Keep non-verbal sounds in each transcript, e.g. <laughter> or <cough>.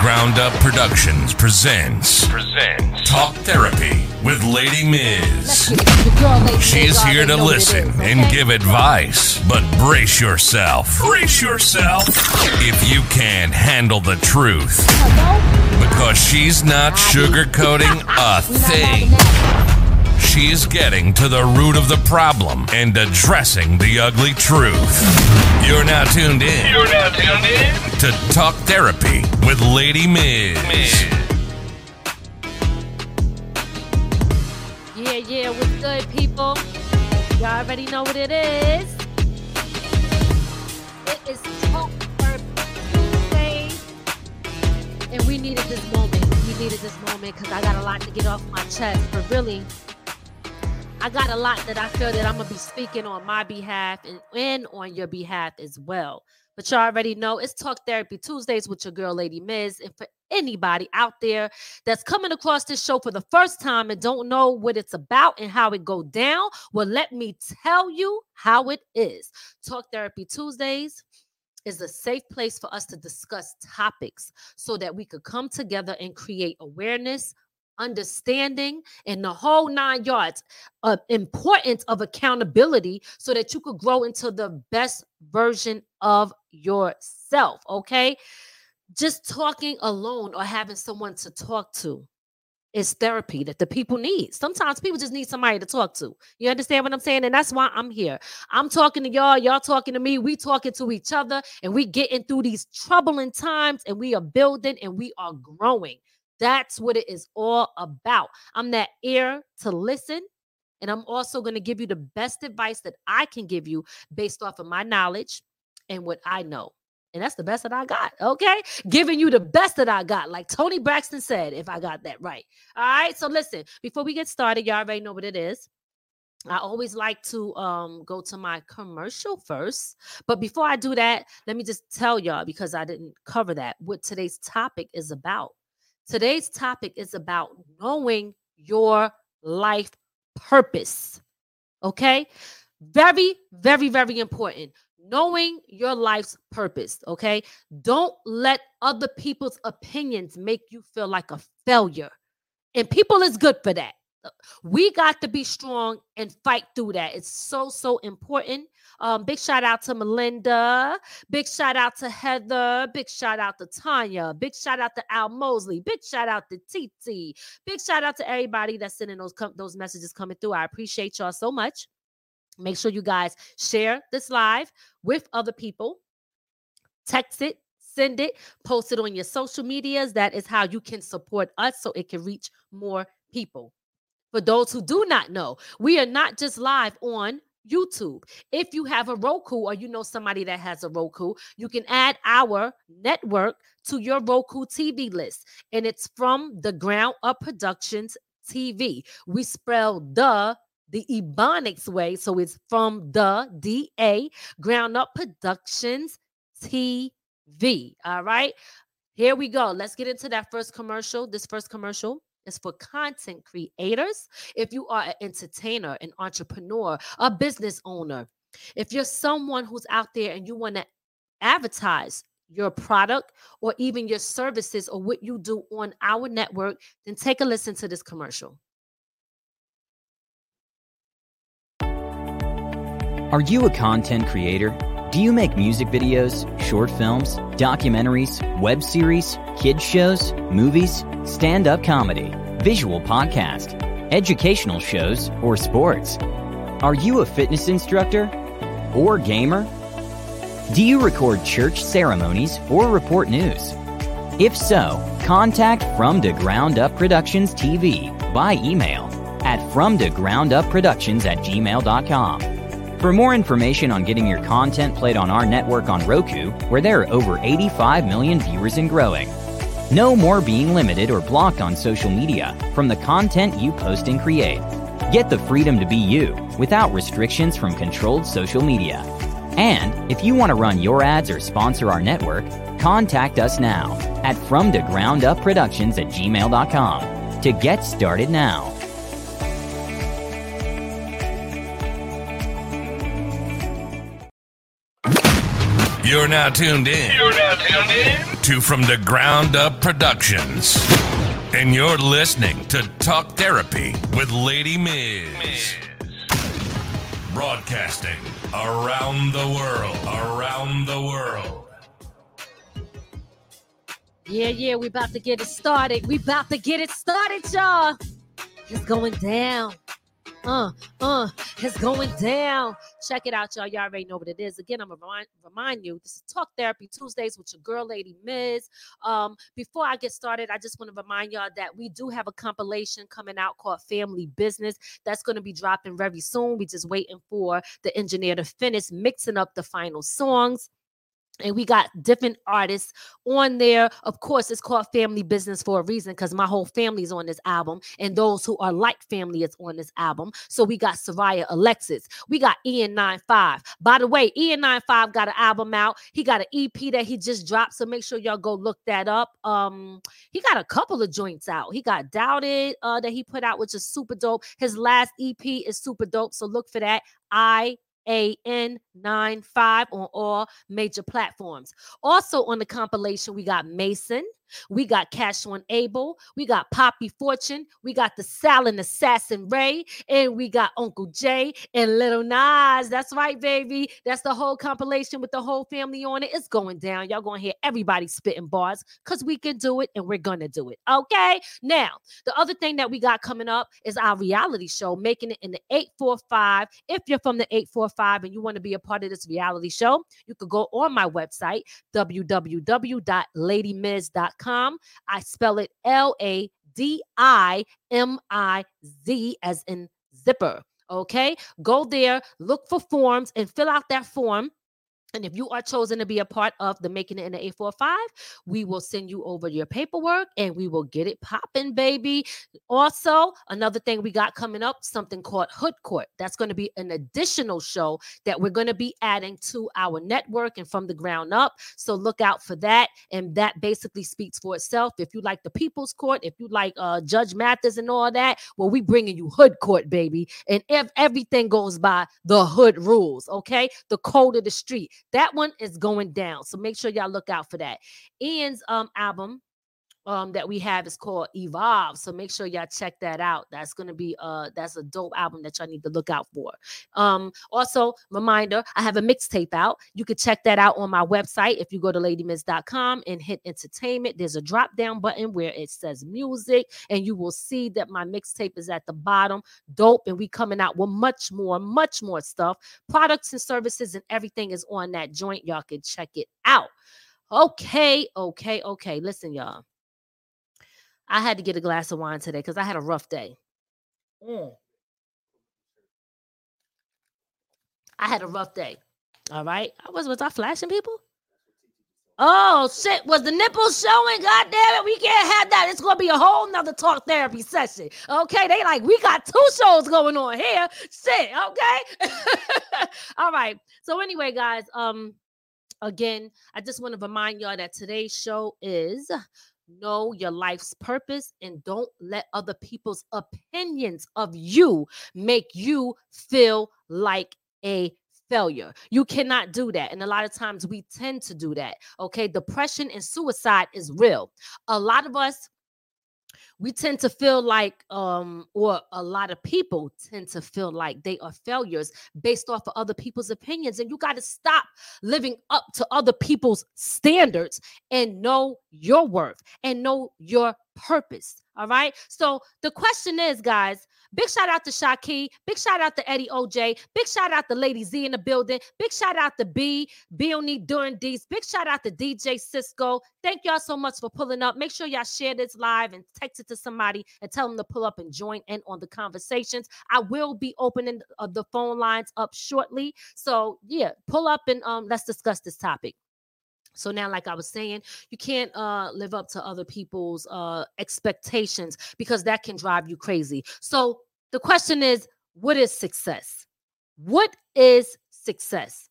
Ground Up Productions presents presents Talk Therapy with Lady Miz. She's here to listen and give advice, but brace yourself. Brace yourself if you can't handle the truth. Because she's not sugarcoating <laughs> a thing. She's getting to the root of the problem and addressing the ugly truth. You're now tuned in. You're now tuned in to Talk Therapy with Lady Miz. Yeah, yeah, what's good, people? Y'all already know what it is. It is Talk Tuesday. And we needed this moment. We needed this moment because I got a lot to get off my chest. But really, I got a lot that I feel that I'm gonna be speaking on my behalf and, and on your behalf as well. But y'all already know it's Talk Therapy Tuesdays with your girl, Lady Miz. And for anybody out there that's coming across this show for the first time and don't know what it's about and how it go down, well, let me tell you how it is. Talk Therapy Tuesdays is a safe place for us to discuss topics so that we could come together and create awareness, understanding, and the whole nine yards of importance of accountability so that you could grow into the best version of yourself. Okay. Just talking alone or having someone to talk to is therapy that the people need. Sometimes people just need somebody to talk to. You understand what I'm saying? And that's why I'm here. I'm talking to y'all, y'all talking to me, we talking to each other, and we getting through these troubling times and we are building and we are growing. That's what it is all about. I'm that ear to listen. And I'm also going to give you the best advice that I can give you based off of my knowledge and what I know. And that's the best that I got. Okay. Giving you the best that I got, like Toni Braxton said, if I got that right. All right. So listen, before we get started, y'all already know what it is. I always like to um, go to my commercial first. But before I do that, let me just tell y'all, because I didn't cover that, what today's topic is about. Today's topic is about knowing your life purpose. Okay? Very, very, very important. Knowing your life's purpose. Okay? Don't let other people's opinions make you feel like a failure. And people is good for that. We got to be strong and fight through that. It's so, so important. Um, big shout out to Melinda. Big shout out to Heather. Big shout out to Tanya. Big shout out to Al Mosley. Big shout out to TT. Big shout out to everybody that's sending those com- those messages coming through. I appreciate y'all so much. Make sure you guys share this live with other people. Text it, send it, post it on your social medias. That is how you can support us so it can reach more people. For those who do not know, we are not just live on YouTube. If you have a Roku or you know somebody that has a Roku, you can add our network to your Roku TV list. And it's from the Ground Up Productions TV. We spell the the Ebonics way. So it's from the DA Ground Up Productions TV. All right. Here we go. Let's get into that first commercial. This first commercial is for content creators. If you are an entertainer, an entrepreneur, a business owner, if you're someone who's out there and you want to advertise your product or even your services or what you do on our network, then take a listen to this commercial. Are you a content creator? Do you make music videos, short films, documentaries, web series, kids shows, movies, stand-up comedy, visual podcast, educational shows, or sports? Are you a fitness instructor or gamer? Do you record church ceremonies or report news? If so, contact From to Ground Up Productions TV by email at from to ground up productions at gmail.com. For more information on getting your content played on our network on Roku, where there are over 85 million viewers and growing, No more being limited or blocked on social media from the content you post and create. Get the freedom to be you without restrictions from controlled social media. And if you want to run your ads or sponsor our network, contact us now at FromTheGroundUpProductions at gmail.com to get started now. You're now tuned in. You're now tuned in to From the Ground Up Productions. And you're listening to Talk Therapy with Lady Miz. Miz. Broadcasting around the world, around the world. Yeah, yeah, we about to get it started. We about to get it started, y'all. It's going down uh, uh, it's going down. Check it out, y'all. Y'all already know what it is. Again, I'm gonna remind, remind you, this is Talk Therapy Tuesdays with your girl, Lady Miz. Um, before I get started, I just want to remind y'all that we do have a compilation coming out called Family Business. That's going to be dropping very soon. We just waiting for the engineer to finish mixing up the final songs and we got different artists on there. Of course, it's called Family Business for a reason because my whole family is on this album, and those who are like family is on this album. So we got Soraya Alexis, we got Ian 95. By the way, Ian 95 got an album out. He got an EP that he just dropped. So make sure y'all go look that up. Um, he got a couple of joints out. He got Doubted uh that he put out, which is super dope. His last EP is super dope. So look for that. I AN95 on all major platforms. Also on the compilation, we got Mason, we got Cash on Abel. We got Poppy Fortune. We got the Silent Assassin Ray. And we got Uncle Jay and Little Nas. That's right, baby. That's the whole compilation with the whole family on it. It's going down. Y'all to hear everybody spitting bars because we can do it and we're to do it. Okay. Now, the other thing that we got coming up is our reality show, making it in the 845. If you're from the 845 and you want to be a part of this reality show, you could go on my website, www.ladymiz.com I spell it L A D I M I Z as in zipper. Okay, go there, look for forms, and fill out that form and if you are chosen to be a part of the Making It in the 845, we will send you over your paperwork and we will get it popping, baby. Also, another thing we got coming up, something called Hood Court. That's going to be an additional show that we're going to be adding to our network and from the ground up. So look out for that. And that basically speaks for itself. If you like the People's Court, if you like uh, Judge Mathis and all that, well, we bringing you Hood Court, baby. And if everything goes by the hood rules, okay? The code of the street that one is going down. So make sure y'all look out for that. Ian's um album um that we have is called Evolve. So make sure y'all check that out. That's gonna be uh that's a dope album that y'all need to look out for. Um also reminder, I have a mixtape out. You can check that out on my website if you go to ladymiz.com and hit entertainment. There's a drop down button where it says music, and you will see that my mixtape is at the bottom. Dope, and we coming out with much more, much more stuff. Products and services and everything is on that joint. Y'all can check it out. Okay, okay, okay. Listen, y'all. I had to get a glass of wine today because I had a rough day. Mm. I had a rough day. All right. I was was I flashing people? Oh shit, was the nipples showing? God damn it, we can't have that. It's gonna be a whole nother talk therapy session. Okay, they like we got two shows going on here. Shit, okay. <laughs> All right. So anyway, guys, um, again, I just want to remind y'all that today's show is know your life's purpose and don't let other people's opinions of you make you feel like a failure. You cannot do that. And a lot of times we tend to do that. Okay. Depression and suicide is real. A lot of us we tend to feel like um or a lot of people tend to feel like they are failures based off of other people's opinions and you got to stop living up to other people's standards and know your worth and know your purpose all right? So the question is guys Big shout out to Shaki. Big shout out to Eddie OJ. Big shout out to Lady Z in the building. Big shout out to B, Bioni during these. Big shout out to DJ Cisco. Thank y'all so much for pulling up. Make sure y'all share this live and text it to somebody and tell them to pull up and join in on the conversations. I will be opening uh, the phone lines up shortly. So yeah, pull up and um let's discuss this topic. So now, like I was saying, you can't uh, live up to other people's uh, expectations because that can drive you crazy. So the question is, what is success? What is success?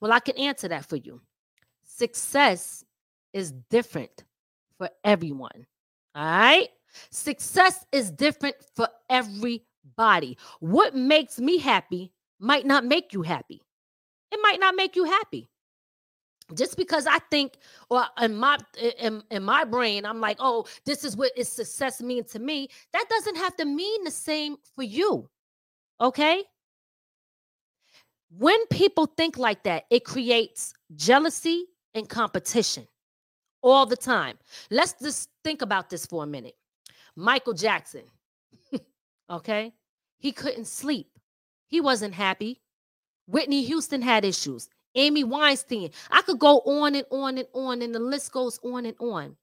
Well, I can answer that for you. Success is different for everyone. All right. Success is different for everybody. What makes me happy might not make you happy. It might not make you happy. Just because I think, or in my in, in my brain, I'm like, oh, this is what is success mean to me. That doesn't have to mean the same for you. Okay. When people think like that, it creates jealousy and competition all the time. Let's just think about this for a minute. Michael Jackson, <laughs> okay? He couldn't sleep. He wasn't happy. Whitney Houston had issues. Amy Weinstein. I could go on and on and on, and the list goes on and on.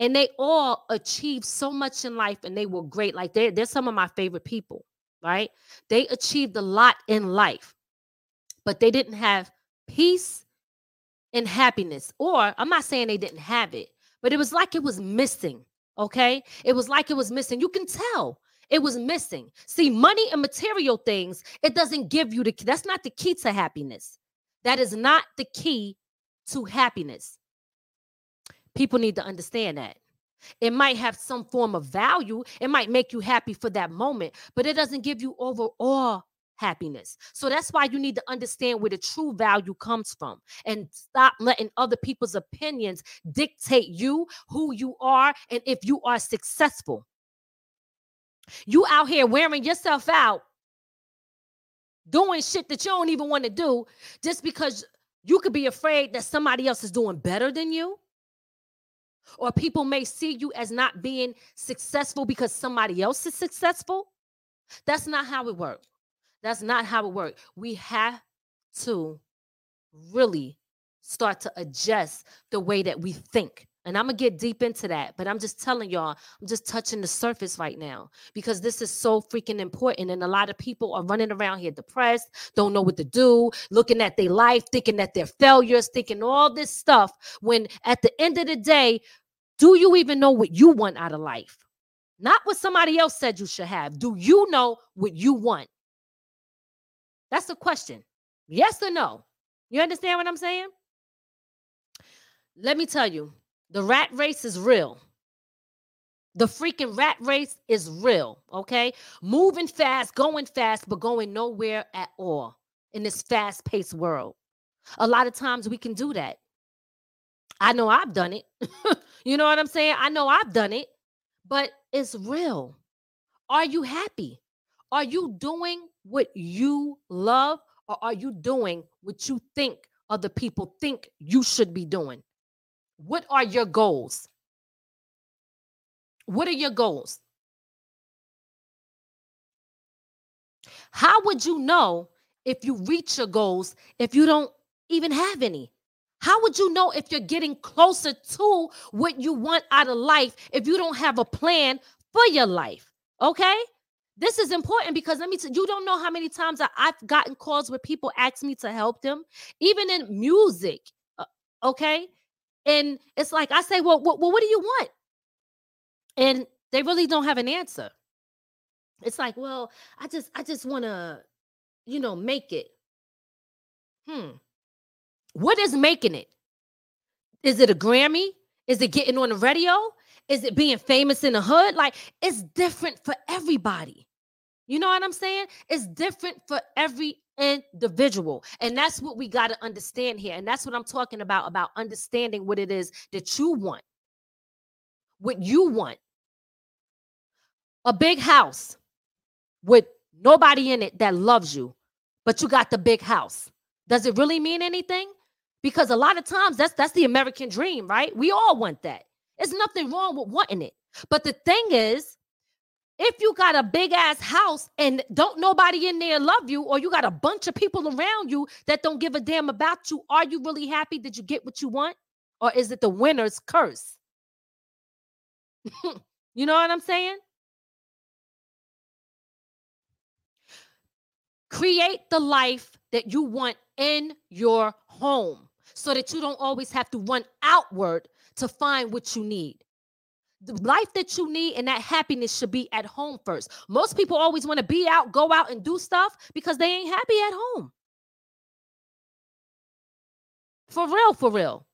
And they all achieved so much in life and they were great. Like they're, they're some of my favorite people, right? They achieved a lot in life, but they didn't have peace and happiness. Or I'm not saying they didn't have it, but it was like it was missing. Okay. It was like it was missing. You can tell it was missing. See, money and material things, it doesn't give you the that's not the key to happiness. That is not the key to happiness. People need to understand that. It might have some form of value. It might make you happy for that moment, but it doesn't give you overall happiness. So that's why you need to understand where the true value comes from and stop letting other people's opinions dictate you, who you are, and if you are successful. You out here wearing yourself out, doing shit that you don't even want to do just because you could be afraid that somebody else is doing better than you. Or people may see you as not being successful because somebody else is successful. That's not how it works. That's not how it works. We have to really start to adjust the way that we think. And I'm gonna get deep into that, but I'm just telling y'all, I'm just touching the surface right now because this is so freaking important. And a lot of people are running around here depressed, don't know what to do, looking at their life, thinking that they're failures, thinking all this stuff. When at the end of the day, do you even know what you want out of life? Not what somebody else said you should have. Do you know what you want? That's the question. Yes or no? You understand what I'm saying? Let me tell you, the rat race is real. The freaking rat race is real, okay? Moving fast, going fast, but going nowhere at all in this fast paced world. A lot of times we can do that. I know I've done it. <laughs> you know what I'm saying? I know I've done it, but it's real. Are you happy? Are you doing what you love or are you doing what you think other people think you should be doing? What are your goals? What are your goals? How would you know if you reach your goals if you don't even have any? How would you know if you're getting closer to what you want out of life if you don't have a plan for your life? Okay? This is important because let me tell you, don't know how many times I, I've gotten calls where people ask me to help them, even in music. Uh, okay. And it's like I say, well, well, what do you want? And they really don't have an answer. It's like, well, I just, I just want to, you know, make it. Hmm. What is making it? Is it a Grammy? Is it getting on the radio? Is it being famous in the hood? Like it's different for everybody. You know what I'm saying? It's different for every individual. And that's what we got to understand here. And that's what I'm talking about about understanding what it is that you want. What you want. A big house with nobody in it that loves you, but you got the big house. Does it really mean anything? Because a lot of times that's that's the American dream, right? We all want that. There's nothing wrong with wanting it. But the thing is, if you got a big ass house and don't nobody in there love you, or you got a bunch of people around you that don't give a damn about you, are you really happy? Did you get what you want? Or is it the winner's curse? <laughs> you know what I'm saying? Create the life that you want in your home. so that you don't always have to run outward to find what you need. The life that you need and that happiness should be at home first. Most people always want to be out, go out and do stuff because they ain't happy at home. For real, for real.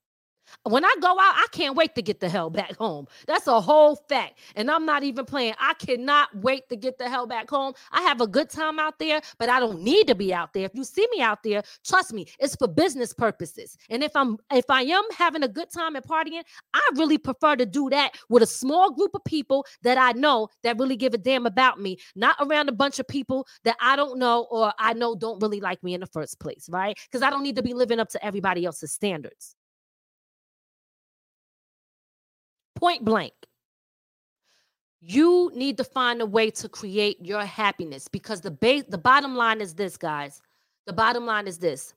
When I go out, I can't wait to get the hell back home. That's a whole fact. And I'm not even playing. I cannot wait to get the hell back home. I have a good time out there, but I don't need to be out there. If you see me out there, trust me, it's for business purposes. And if I'm if I am having a good time and partying, I really prefer to do that with a small group of people that I know that really give a damn about me, not around a bunch of people that I don't know or I know don't really like me in the first place, right? Because I don't need to be living up to everybody else's standards. Point blank. You need to find a way to create your happiness because the base the bottom line is this, guys. The bottom line is this.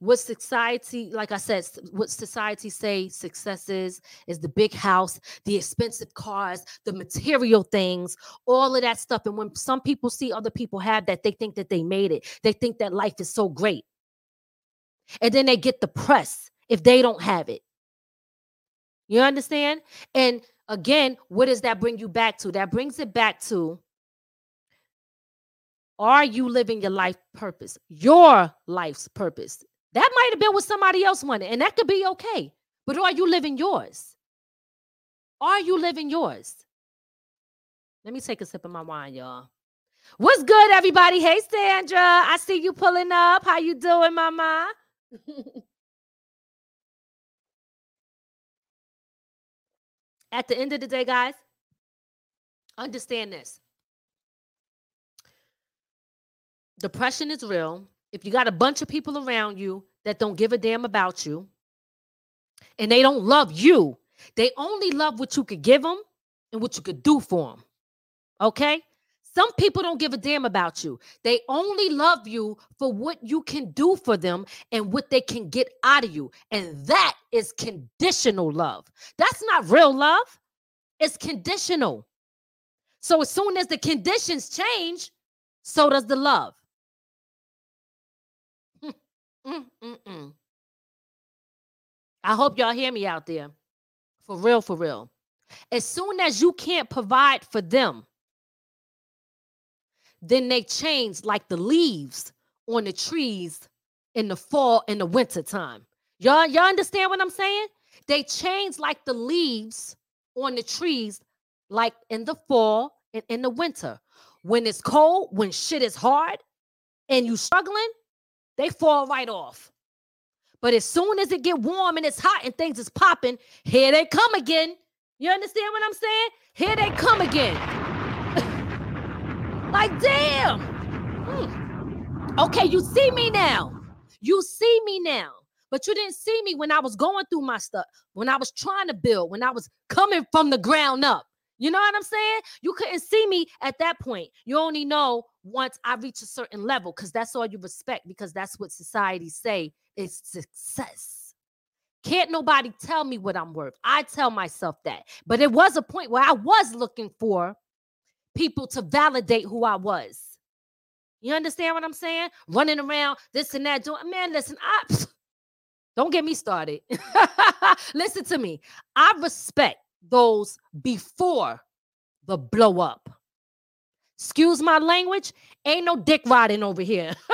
What society, like I said, what society say success is, is the big house, the expensive cars, the material things, all of that stuff. And when some people see other people have that, they think that they made it. They think that life is so great. And then they get depressed if they don't have it. You understand? And again, what does that bring you back to? That brings it back to are you living your life purpose? Your life's purpose. That might have been what somebody else wanted, and that could be okay. But are you living yours? Are you living yours? Let me take a sip of my wine, y'all. What's good, everybody? Hey, Sandra. I see you pulling up. How you doing, mama? <laughs> At the end of the day, guys, understand this. Depression is real. If you got a bunch of people around you that don't give a damn about you and they don't love you, they only love what you could give them and what you could do for them. Okay? Some people don't give a damn about you. They only love you for what you can do for them and what they can get out of you. And that is conditional love. That's not real love, it's conditional. So as soon as the conditions change, so does the love. <laughs> Mm-mm-mm. I hope y'all hear me out there. For real, for real. As soon as you can't provide for them, then they change like the leaves on the trees in the fall and the winter time. Y'all, y'all understand what I'm saying? They change like the leaves on the trees, like in the fall and in the winter. When it's cold, when shit is hard and you struggling, they fall right off. But as soon as it get warm and it's hot and things is popping, here they come again. You understand what I'm saying? Here they come again. <laughs> Like, damn. Hmm. Okay, you see me now. You see me now. But you didn't see me when I was going through my stuff, when I was trying to build, when I was coming from the ground up. You know what I'm saying? You couldn't see me at that point. You only know once I reach a certain level because that's all you respect because that's what society say is success. Can't nobody tell me what I'm worth. I tell myself that. But it was a point where I was looking for people to validate who I was. You understand what I'm saying? Running around, this and that, doing man, listen, I <laughs> don't get me started. <laughs> listen to me. I respect those before the blow up. Excuse my language, ain't no dick riding over here. <laughs>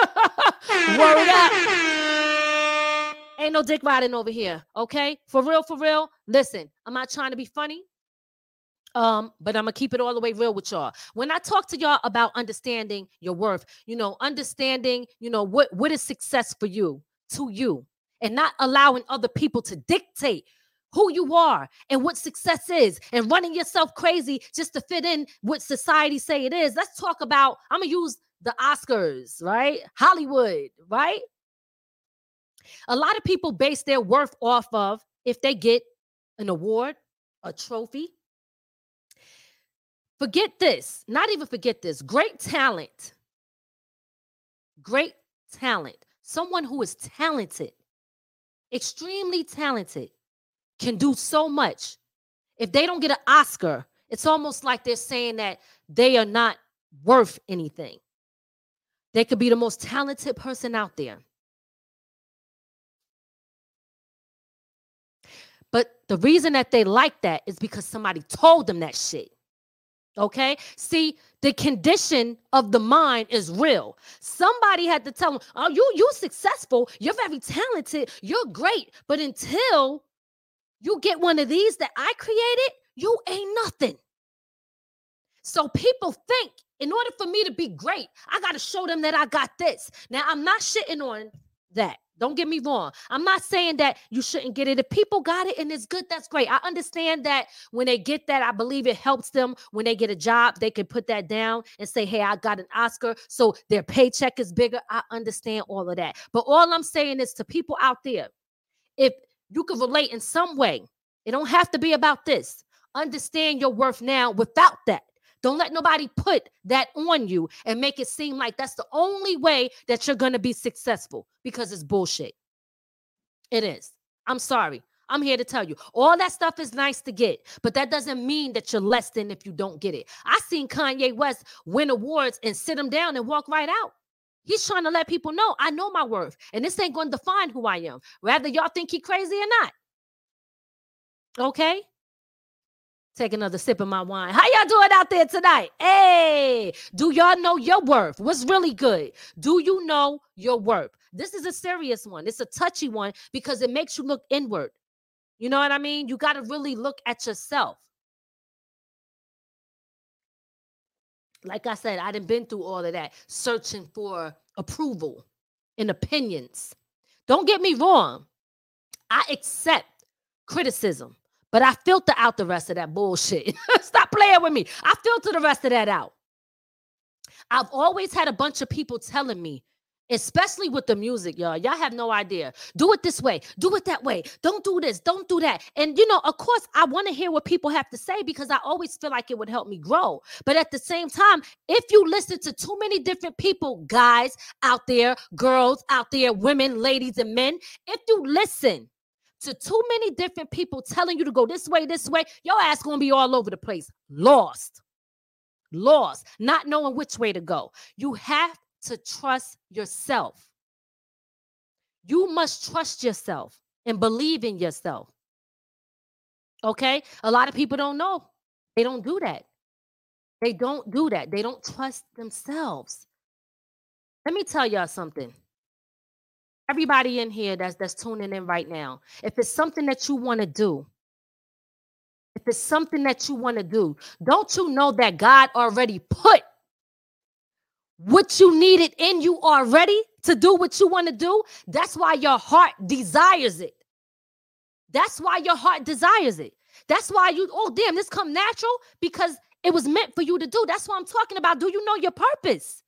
Up. Ain't no dick riding over here. Okay? For real, for real. Listen, I'm not trying to be funny. Um, but I'm gonna keep it all the way real with y'all. When I talk to y'all about understanding your worth, you know, understanding, you know, what what is success for you to you, and not allowing other people to dictate who you are and what success is and running yourself crazy just to fit in what society say it is. Let's talk about I'm gonna use the Oscars, right? Hollywood, right? A lot of people base their worth off of if they get an award, a trophy, Forget this, not even forget this. Great talent, great talent, someone who is talented, extremely talented, can do so much. If they don't get an Oscar, it's almost like they're saying that they are not worth anything. They could be the most talented person out there. But the reason that they like that is because somebody told them that shit. Okay. See, the condition of the mind is real. Somebody had to tell them, "Oh, you you successful. You're very talented. You're great." But until you get one of these that I created, you ain't nothing. So people think in order for me to be great, I got to show them that I got this. Now, I'm not shitting on that. Don't get me wrong. I'm not saying that you shouldn't get it. If people got it and it's good, that's great. I understand that when they get that, I believe it helps them when they get a job. They can put that down and say, Hey, I got an Oscar. So their paycheck is bigger. I understand all of that. But all I'm saying is to people out there, if you can relate in some way, it don't have to be about this. Understand your worth now without that. Don't let nobody put that on you and make it seem like that's the only way that you're going to be successful because it's bullshit. It is. I'm sorry. I'm here to tell you all that stuff is nice to get, but that doesn't mean that you're less than if you don't get it. I seen Kanye West win awards and sit him down and walk right out. He's trying to let people know I know my worth, and this ain't going to define who I am. Rather, y'all think he crazy or not. Okay? Take another sip of my wine. How y'all doing out there tonight? Hey, do y'all know your worth? What's really good? Do you know your worth? This is a serious one. It's a touchy one because it makes you look inward. You know what I mean? You got to really look at yourself. Like I said, I didn't been through all of that, searching for approval and opinions. Don't get me wrong. I accept criticism. But I filter out the rest of that bullshit. <laughs> Stop playing with me. I filter the rest of that out. I've always had a bunch of people telling me, especially with the music, y'all. Y'all have no idea. Do it this way, do it that way. Don't do this, don't do that. And, you know, of course, I want to hear what people have to say because I always feel like it would help me grow. But at the same time, if you listen to too many different people, guys out there, girls out there, women, ladies, and men, if you listen, to too many different people telling you to go this way, this way, your ass gonna be all over the place, lost, lost, not knowing which way to go. You have to trust yourself. You must trust yourself and believe in yourself. Okay? A lot of people don't know. They don't do that. They don't do that. They don't trust themselves. Let me tell y'all something everybody in here that's that's tuning in right now if it's something that you want to do if it's something that you want to do don't you know that god already put what you needed in you already to do what you want to do? That's why your heart desires it. That's why your heart desires it. That's why you oh damn this come natural because it was meant for you to do. That's what i'm talking about do you know your purpose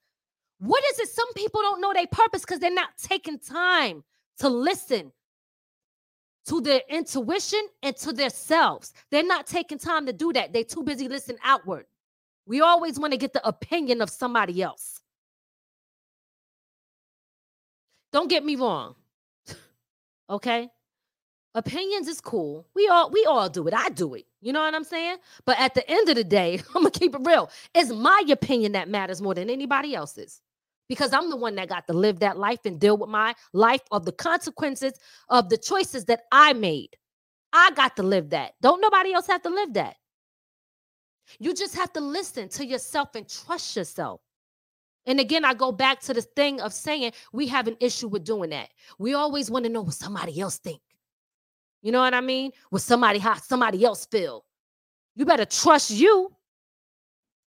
what is it? Some people don't know their purpose because they're not taking time to listen to their intuition and to themselves. They're not taking time to do that. They're too busy listening outward. We always want to get the opinion of somebody else. Don't get me wrong. <laughs> okay? Opinions is cool. We all we all do it. I do it. You know what I'm saying? But at the end of the day, <laughs> I'm gonna keep it real. It's my opinion that matters more than anybody else's because I'm the one that got to live that life and deal with my life of the consequences of the choices that I made. I got to live that. Don't nobody else have to live that. You just have to listen to yourself and trust yourself. And again, I go back to the thing of saying we have an issue with doing that. We always want to know what somebody else think. You know what I mean? What somebody how somebody else feel. You better trust you.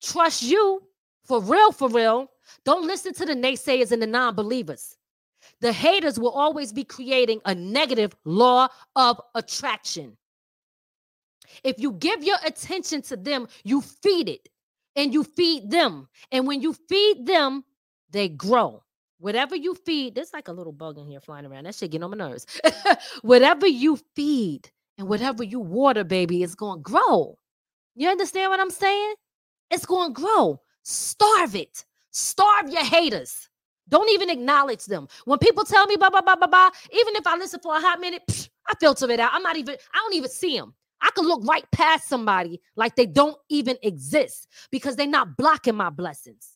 Trust you for real, for real. Don't listen to the naysayers and the non believers. The haters will always be creating a negative law of attraction. If you give your attention to them, you feed it and you feed them. And when you feed them, they grow. Whatever you feed, there's like a little bug in here flying around. That shit getting on my nerves. <laughs> whatever you feed and whatever you water, baby, is going to grow. You understand what I'm saying? It's going to grow. Starve it. Starve your haters. Don't even acknowledge them. When people tell me blah blah blah blah blah, even if I listen for a hot minute, psh, I filter it out. I'm not even. I don't even see them. I can look right past somebody like they don't even exist because they're not blocking my blessings.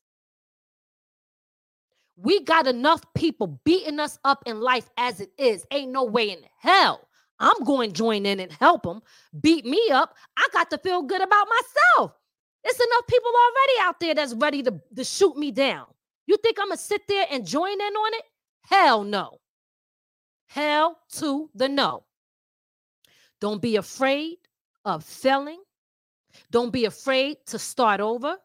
We got enough people beating us up in life as it is. Ain't no way in hell I'm going to join in and help them beat me up. I got to feel good about myself. It's enough people already out there that's ready to, to shoot me down. You think I'm going to sit there and join in on it? Hell no. Hell to the no. Don't be afraid of failing. Don't be afraid to start over.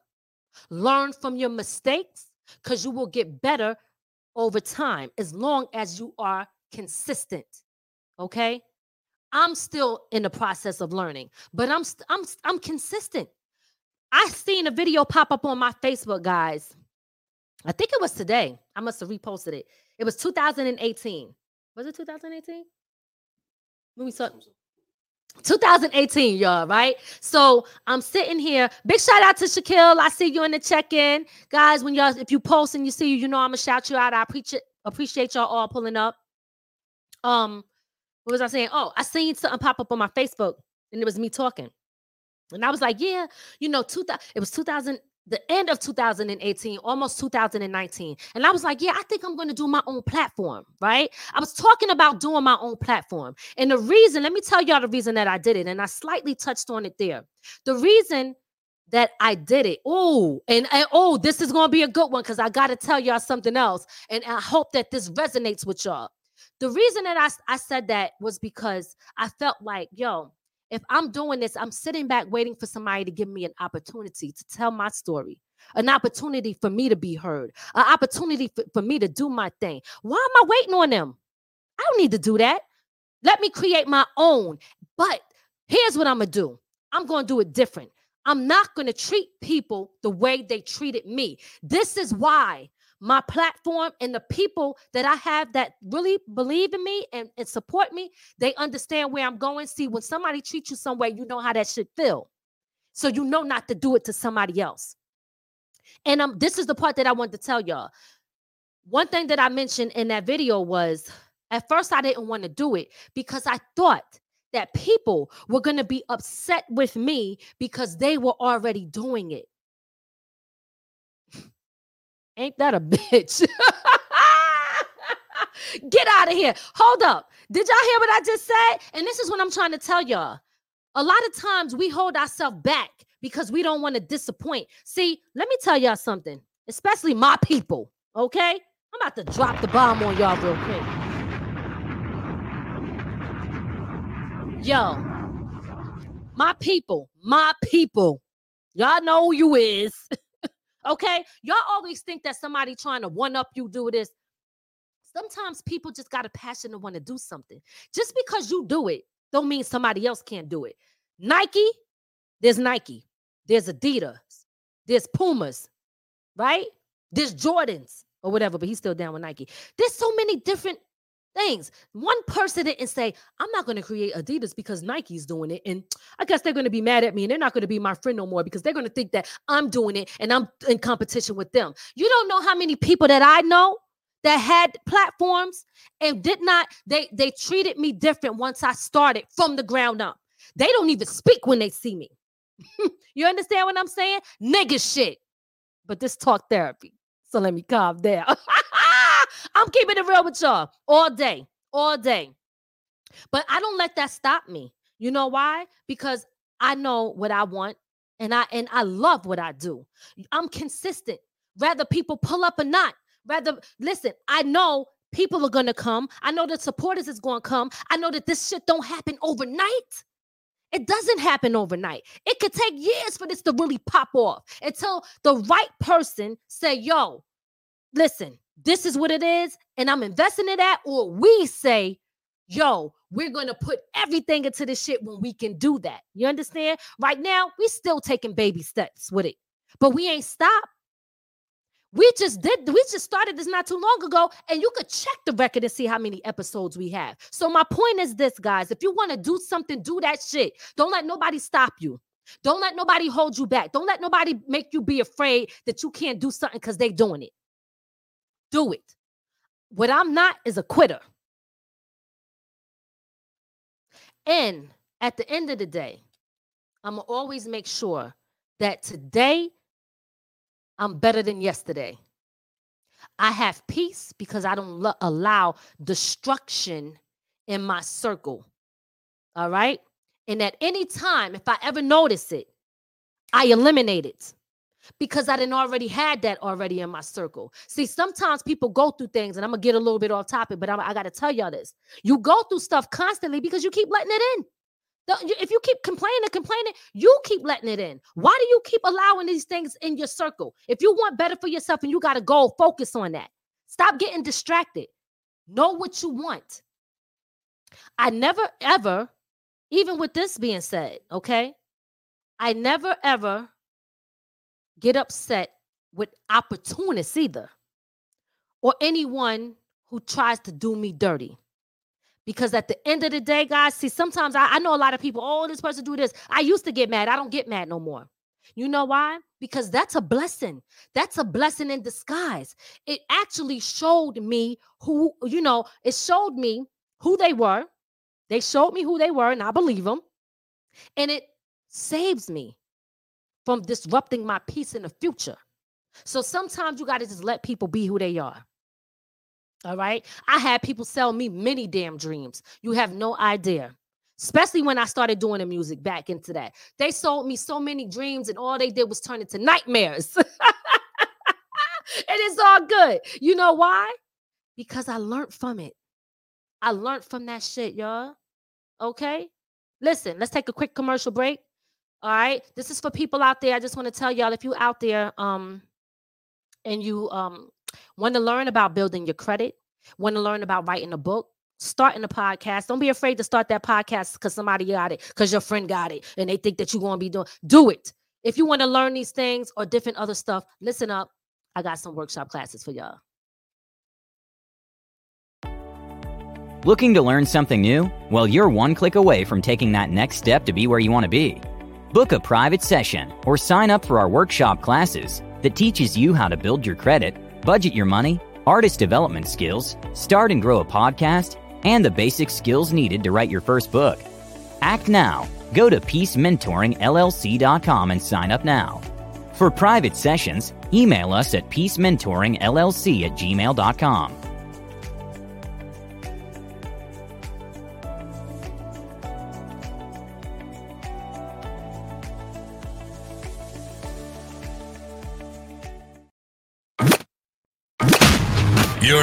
Learn from your mistakes because you will get better over time as long as you are consistent. Okay? I'm still in the process of learning, but I'm st- I'm I'm consistent. I seen a video pop up on my Facebook, guys. I think it was today. I must have reposted it. It was 2018. Was it 2018? When we saw 2018, y'all, right? So I'm sitting here. Big shout out to Shaquille. I see you in the check-in. Guys, when y'all, if you post and you see you, you know I'm gonna shout you out. I appreciate appreciate y'all all pulling up. Um, what was I saying? Oh, I seen something pop up on my Facebook, and it was me talking. And I was like, yeah, you know, 2000, it was 2000, the end of 2018, almost 2019. And I was like, yeah, I think I'm going to do my own platform, right? I was talking about doing my own platform. And the reason, let me tell y'all the reason that I did it. And I slightly touched on it there. The reason that I did it. Oh, and, and oh, this is going to be a good one because I got to tell y'all something else. And I hope that this resonates with y'all. The reason that I, I said that was because I felt like, yo, if I'm doing this, I'm sitting back waiting for somebody to give me an opportunity to tell my story, an opportunity for me to be heard, an opportunity for, for me to do my thing. Why am I waiting on them? I don't need to do that. Let me create my own. But here's what I'm going to do I'm going to do it different. I'm not going to treat people the way they treated me. This is why my platform and the people that I have that really believe in me and, and support me, they understand where I'm going. See, when somebody treats you some way, you know how that should feel. So you know not to do it to somebody else. And um, this is the part that I want to tell y'all. One thing that I mentioned in that video was at first I didn't want to do it because I thought that people were going to be upset with me because they were already doing it. Ain't that a bitch? <laughs> Get out of here. Hold up. Did y'all hear what I just said? And this is what I'm trying to tell y'all. A lot of times we hold ourselves back because we don't want to disappoint. See, let me tell y'all something, especially my people, okay? I'm about to drop the bomb on y'all real quick. Yo, my people, my people, y'all know who you is. <laughs> Okay. Y'all always think that somebody trying to one up you do this. Sometimes people just got a passion to want to do something. Just because you do it, don't mean somebody else can't do it. Nike, there's Nike, there's Adidas, there's Pumas, right? There's Jordans or whatever, but he's still down with Nike. There's so many different things. One person didn't say, I'm not going to create Adidas because Nike's doing it. And I guess they're going to be mad at me and they're not going to be my friend no more because they're going to think that I'm doing it and I'm in competition with them. You don't know how many people that I know that had platforms and did not, they, they treated me different once I started from the ground up. They don't even speak when they see me. <laughs> you understand what I'm saying? Nigga shit. But this talk therapy. So let me calm down. <laughs> I'm keeping it real with y'all all day, all day. But I don't let that stop me. You know why? Because I know what I want and I and I love what I do. I'm consistent. Rather people pull up or not. Rather listen, I know people are going to come. I know that supporters is going to come. I know that this shit don't happen overnight. It doesn't happen overnight. It could take years for this to really pop off until the right person say, "Yo, listen, this is what it is, and I'm investing in that, or we say, yo, we're going to put everything into this shit when we can do that. You understand? Right now, we still taking baby steps with it, but we ain't stopped. We just did, we just started this not too long ago, and you could check the record and see how many episodes we have. So, my point is this, guys if you want to do something, do that shit. Don't let nobody stop you. Don't let nobody hold you back. Don't let nobody make you be afraid that you can't do something because they doing it do it. What I'm not is a quitter. And at the end of the day, I'm going to always make sure that today I'm better than yesterday. I have peace because I don't lo- allow destruction in my circle. All right. And at any time, if I ever notice it, I eliminate it because I didn't already had that already in my circle. See, sometimes people go through things, and I'm gonna get a little bit off topic, but I'm, i got to tell y'all this: you go through stuff constantly because you keep letting it in. If you keep complaining, complaining, you keep letting it in. Why do you keep allowing these things in your circle? If you want better for yourself and you got a goal, focus on that. Stop getting distracted. Know what you want. I never ever, even with this being said, okay, I never ever get upset with opportunists either or anyone who tries to do me dirty. Because at the end of the day, guys, see, sometimes I, I know a lot of people, oh, this person do this. I used to get mad. I don't get mad no more. You know why? Because that's a blessing. That's a blessing in disguise. It actually showed me who, you know, it showed me who they were. They showed me who they were, and I believe them. And it saves me from disrupting my peace in the future. So sometimes you got to just let people be who they are. All right. I had people sell me many damn dreams. You have no idea. Especially when I started doing the music back into that. They sold me so many dreams, and all they did was turn into nightmares. <laughs> and it's all good. You know why? Because I learned from it. I learned from that shit, y'all. Okay? Listen, let's take a quick commercial break. All right. This is for people out there. I just want to tell y'all if you out there um and you um want to learn about building your credit, want to learn about writing a book, starting a podcast. Don't be afraid to start that podcast because somebody got it, because your friend got it, and they think that you're going to be doing. Do it. If you want to learn these things or different other stuff, listen up. I got some workshop classes for y'all. Looking to learn something new? Well, you're one click away from taking that next step to be where you want to be. Book a private session or sign up for our workshop classes that teaches you how to build your credit budget your money, artist development skills, start and grow a podcast, and the basic skills needed to write your first book. Act now. Go to peacementoringllc.com and sign up now. For private sessions, email us at peacementoringllc at gmail.com.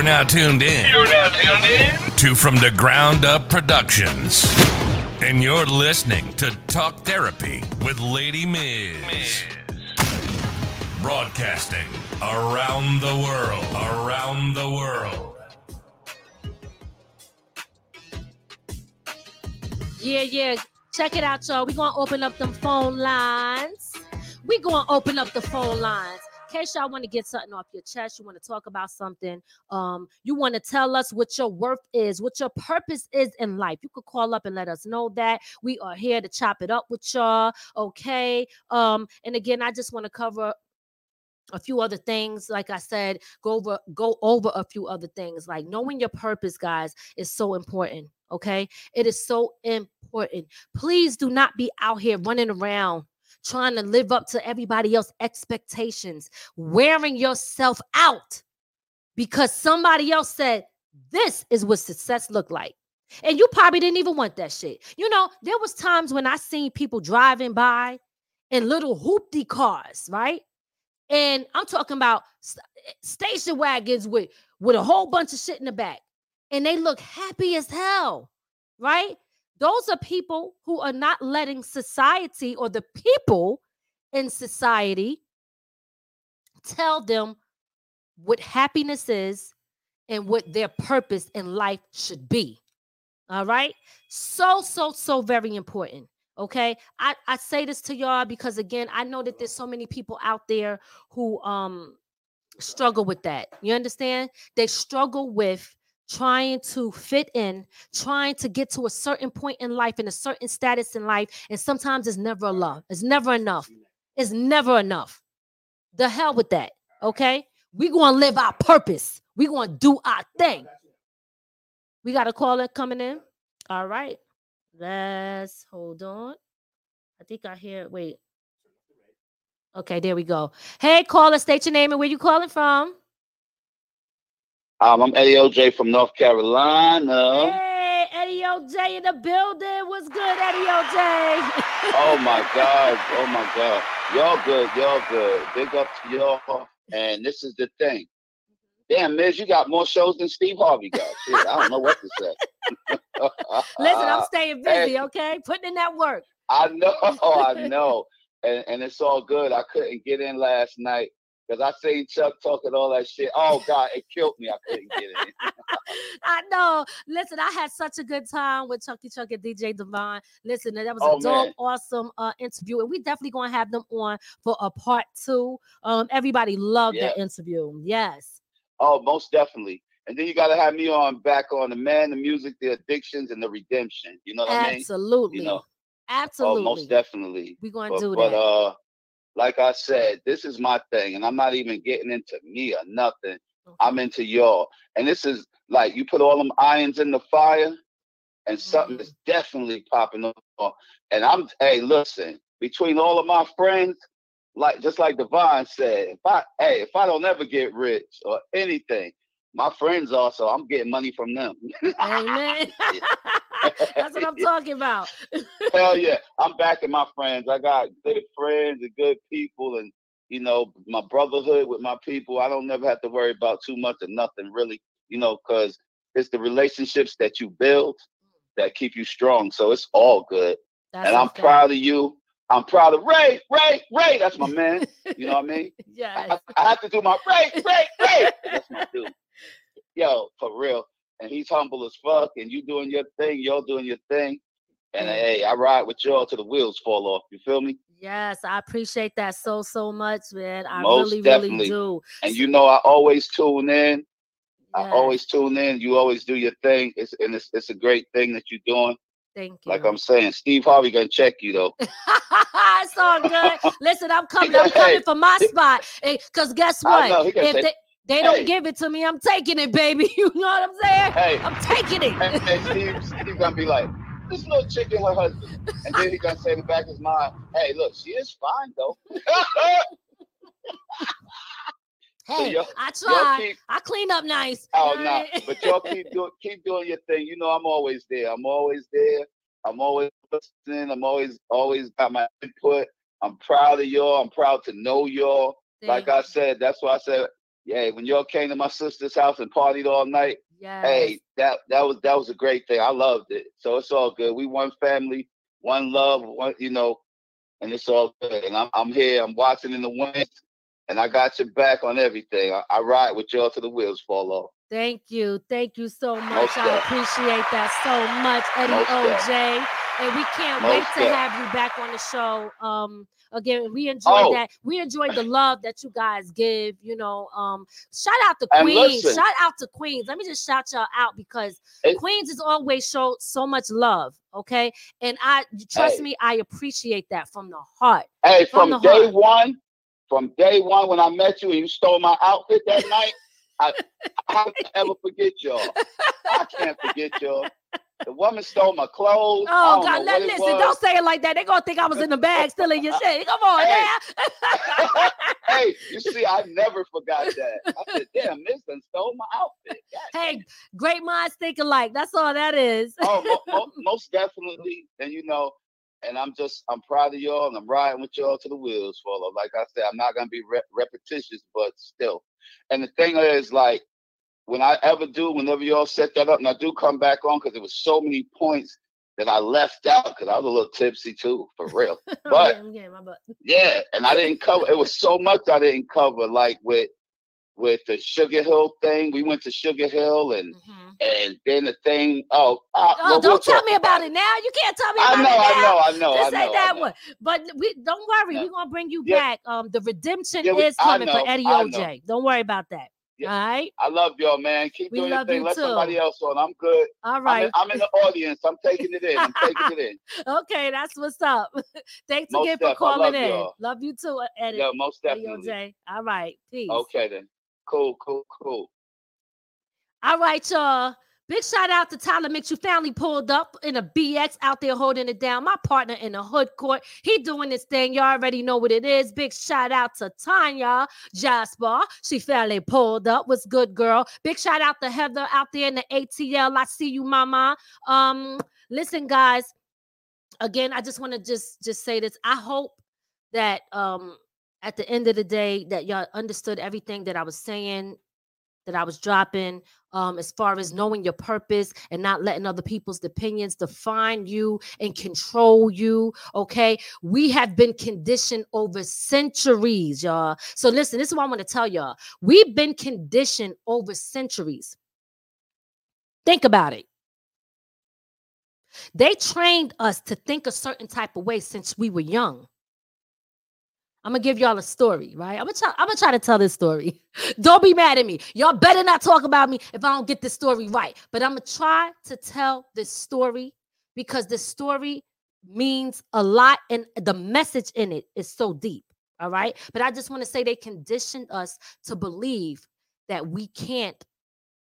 You're now tuned in. You're now tuned in to From the Ground Up Productions. And you're listening to Talk Therapy with Lady Miz. Miz. Broadcasting around the world. Around the world. Yeah, yeah. Check it out, y'all. We're going to open up them phone lines. We're going to open up the phone lines case y'all want to get something off your chest, you want to talk about something, um, you want to tell us what your worth is, what your purpose is in life, you could call up and let us know that. We are here to chop it up with y'all. Okay. Um, and again, I just want to cover a few other things like i said go over go over a few other things like knowing your purpose guys is so important okay it is so important please do not be out here running around trying to live up to everybody else's expectations, wearing yourself out because somebody else said this is what success looked like. And you probably didn't even want that shit. You know, there was times when I seen people driving by in little hoopty cars, right? And I'm talking about eh, station wagons with with a whole bunch of shit in the back. And they look happy as hell, right? Those are people who are not letting society or the people in society tell them what happiness is and what their purpose in life should be. All right. So, so, so very important. Okay. I, I say this to y'all because again, I know that there's so many people out there who um struggle with that. You understand? They struggle with trying to fit in, trying to get to a certain point in life and a certain status in life. And sometimes it's never enough. It's never enough. It's never enough. The hell with that. Okay. We're going to live our purpose. We're going to do our thing. We got a caller coming in. All right. Let's hold on. I think I hear. Wait. Okay, there we go. Hey, caller, state your name and where you calling from. Um, I'm Eddie OJ from North Carolina. Hey, Eddie OJ in the building. What's good, Eddie OJ? <laughs> oh my God. Oh my God. Y'all good. Y'all good. Big up to y'all. And this is the thing. Damn, Miz, you got more shows than Steve Harvey got. Shit, I don't know what to say. <laughs> Listen, I'm <laughs> staying busy, okay? Putting in that work. I know, I know. And and it's all good. I couldn't get in last night because I seen Chuck talking all that shit. Oh God, it killed me. I couldn't get it. <laughs> I know. Listen, I had such a good time with Chucky Chuck and DJ Divine. Listen, that was Oh, a dope, man. awesome uh, interview, and we definitely gonna have them on for a part two. Um, everybody loved that interview. Yes. Oh, most definitely. And then you got to have me on back on the man, the music, the addictions, and the redemption. You know what I mean? Absolutely. You know, Absolutely. oh, most definitely. We're gonna But, do but that. uh, like I said, this is my thing, and I'm not even getting into me or nothing. I'm into y'all, and this is like you put all them irons in the fire, and something Mm-hmm. is definitely popping off. And I'm, hey, listen, between all of my friends, like just like Devon said, if I, hey, if I don't ever get rich or anything, my friends also, I'm getting money from them. Amen. <laughs> <laughs> That's what I'm talking about. <laughs> Hell yeah, I'm backing my friends. I got good friends and good people, and you know my brotherhood with my people. I don't never have to worry about too much or nothing really, you know, because it's the relationships that you build that keep you strong. So it's all good, That's and I'm fact. proud of you. I'm proud of Ray, Ray, Ray. That's my man. You know what I mean? yeah. <laughs> I, I have to do my Ray, Ray, Ray. That's my dude. Yo, for real. And he's humble as fuck. And you doing your thing. Y'all doing your thing. And hey, I ride with y'all till the wheels fall off. You feel me? Yes, I appreciate that so so much, man. I Most really, definitely. really do. And you know, I always tune in. I always tune in. You always do your thing. It's and it's it's a great thing that you're doing. Thank you. Like I'm saying, Steve Harvey gonna check you though. <laughs> it's all good. Listen, I'm coming. I'm <laughs> coming for my spot. Eh, because guess I know, what? gonna If say, they, they don't "Hey." give it to me, I'm taking it, baby. <laughs> You know what I'm saying? Hey, I'm taking it. and, and Steve, Steve gonna be like, this little chick and her husband. And then he gonna say in the back of his mind, hey, look, she is fine though. <laughs> So Hey, y'all- I try. keep I clean up nice. Oh no, I but y'all keep <laughs> doing keep doing your thing. You know I'm always there. I'm always there. I'm always listening. I'm always always got my input. I'm proud of y'all. I'm proud to know y'all. like Thank I said, that's why I said, yeah, when y'all came to my sister's house and partied all night, Yes. hey, that that was that was a great thing. I loved it. So it's all good. We one family, one love, one you know, and it's all good. And I'm I'm here. I'm watching in the wings, and I got your back on everything. I, I ride with y'all till the wheels fall off. Thank you. Thank you so much. Most I appreciate that so much, Eddie Most. OJ. And we can't wait Most to def. have you back on the show. Um again, we enjoy Oh. that. We enjoy the love that you guys give, you know. Um shout out to Queens. Shout out to Queens. Let me just shout y'all out because It- Queens has always showed so much love. Okay. And I trust Hey. me, I appreciate that from the heart. Hey, From from, day heart. one, from day one when I met you and you stole my outfit that night, I I can't ever forget y'all. I can't forget y'all. The woman stole my clothes. Oh God, listen, don't say it like that. They're gonna think I was in the bag stealing your shit. Come on Hey. now. <laughs> hey, you see, I never forgot that. I said, damn, this done stole my outfit. God hey, great minds think alike. That's all that is. oh, mo- mo- <laughs> most definitely. And you know, and I'm just, I'm proud of y'all, and I'm riding with y'all to the wheels fall off. Like I said, I'm not gonna be re- repetitious, but still. And the thing is, like, when I ever do, whenever y'all set that up, and I do come back on, because there was so many points that I left out, because I was a little tipsy too, for real. <laughs> But my butt. yeah, and I didn't cover. It was so much I didn't cover, like with with the Sugar Hill thing. We went to Sugar Hill, and Mhm. and then the thing. Oh, Oh, well, we'll don't tell talk me about it now. You can't tell me I about know, it now. I know, I know, I This know. ain't that one. But we don't worry, Yeah. we're gonna bring you Yeah. back. Um, the redemption Yeah, we- is coming for Eddie OJ. Don't worry about that. Yeah. All right, I love y'all, man. Keep We doing your thing. you Let too. somebody else on. I'm good. All right. I'm, in, I'm in the audience. I'm taking it in. I'm taking it in. <laughs> Okay, that's what's up. <laughs> Thanks Most again for def, calling love in. y'all. Love you too, uh, Eddie. Yeah, most definitely. OJ. All right, peace. Okay then. Cool, cool, cool. All right, y'all. Big shout out to Tyler Mix. You finally pulled up in a BX out there holding it down. My partner in the hood court. He doing this thing. Y'all already know what it is. Big shout out to Tanya Jasper. She finally pulled up. What's good, girl? Big shout out to Heather out there in the ATL. I see you, mama. Um, listen, guys. Again, I just want to just just say this. I hope that um at the end of the day that y'all understood everything that I was saying that I was dropping um, as far as knowing your purpose and not letting other people's opinions define you and control you. Okay. We have been conditioned over centuries, y'all. So, listen, this is what I want to tell y'all. We've been conditioned over centuries. Think about it. They trained us to think a certain type of way since we were young. I'm gonna give y'all a story, right? I'm gonna try, I'm gonna try to tell this story. <laughs> don't be mad at me. Y'all better not talk about me if I don't get this story right. But I'm gonna try to tell this story because this story means a lot and the message in it is so deep. All right. But I just want to say they conditioned us to believe that we can't,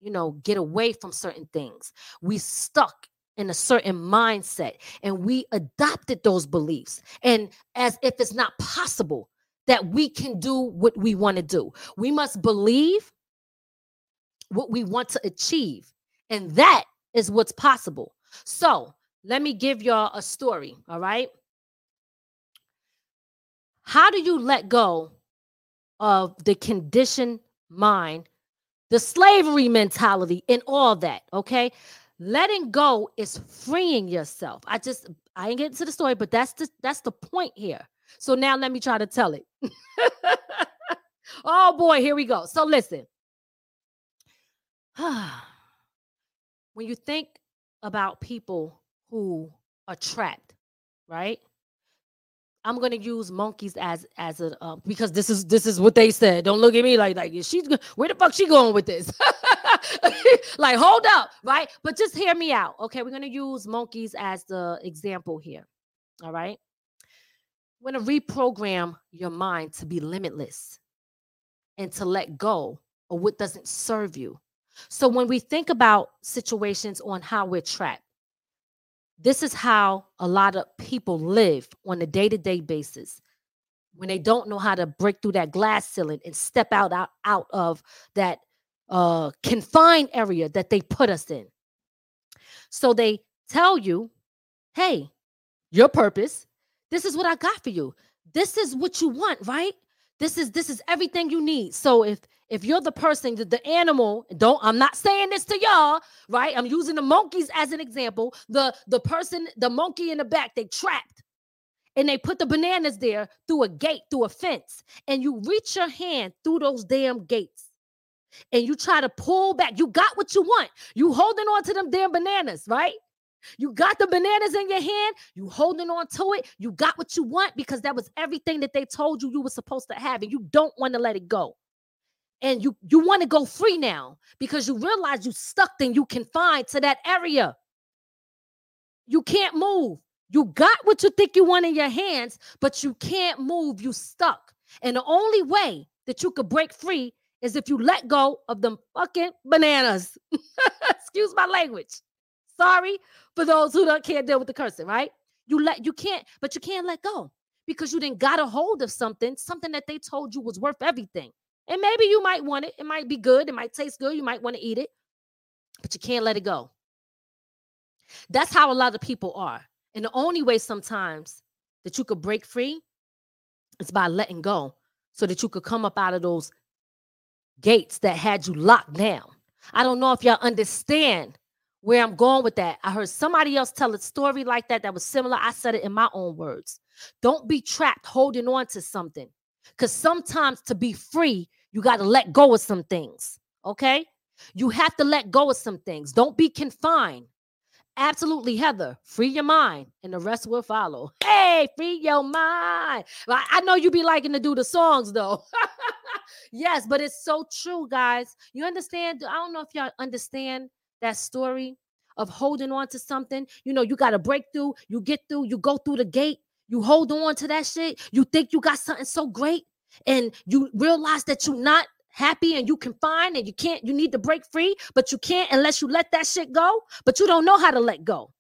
you know, get away from certain things. We stuck in a certain mindset and we adopted those beliefs. And as if it's not possible that we can do what we want to do. We must believe what we want to achieve and that is what's possible. So let me give y'all a story all right? How do you let go of the conditioned mind the slavery mentality and all that okay letting go is freeing yourself. I just i ain't getting to the story but that's the that's the point here. So now let me try to tell it. <laughs> Oh boy here we go. So listen. <sighs> When you think about people who are trapped right? I'm gonna use monkeys as as a uh, because this is this is what they said. Don't look at me like like she's where the fuck she going with this? <laughs> <laughs> like hold up, right? But just hear me out, okay? We're gonna use monkeys as the example here. All right. We're gonna reprogram your mind to be limitless and to let go of what doesn't serve you. So when we think about situations on how we're trapped this is how a lot of people live on a day-to-day basis when they don't know how to break through that glass ceiling and step out out, out of that uh confined area that they put us in. So they tell you hey your purpose this is what i got for you. This is what you want right? This is this is everything you need. So if if you're the person that the animal don't i'm not saying this to y'all right? I'm using the monkeys as an example. The the person the monkey in the back they trapped and they put the bananas there through a gate through a fence and you reach your hand through those damn gates and you try to pull back. You got what you want. You holding on to them damn bananas right? You got the bananas in your hand, you holding on to it, you got what you want because that was everything that they told you you were supposed to have, and you don't want to let it go. And you you want to go free now because you realize you stuck and you confined to that area. You can't move. You got what you think you want in your hands but you can't move. You stuck. And the only way that you could break free is if you let go of them fucking bananas <laughs> excuse my language sorry for those who don't can't deal with the cursing right you let you can't but you can't let go because you didn't got a hold of something something that they told you was worth everything and maybe you might want it. It might be good. It might taste good. You might want to eat it, but you can't let it go. That's how a lot of people are. And the only way sometimes that you could break free is by letting go so that you could come up out of those gates that had you locked down. I don't know if y'all understand where I'm going with that. I heard somebody else tell a story like that that was similar. I said it in my own words. Don't be trapped holding on to something because sometimes to be free, you got to let go of some things. Okay. You have to let go of some things. Don't be confined. Absolutely, Heather. Free your mind, and the rest will follow. Hey, free your mind. I know you be liking to do the songs though. <laughs> yes, but it's so true, guys. You understand? I don't know if y'all understand that story of holding on to something. You know, you got a breakthrough, you get through, you go through the gate, you hold on to that shit. You think you got something so great, and you realize that you're not happy and you can find and you can't, you need to break free, but you can't unless you let that shit go, but you don't know how to let go.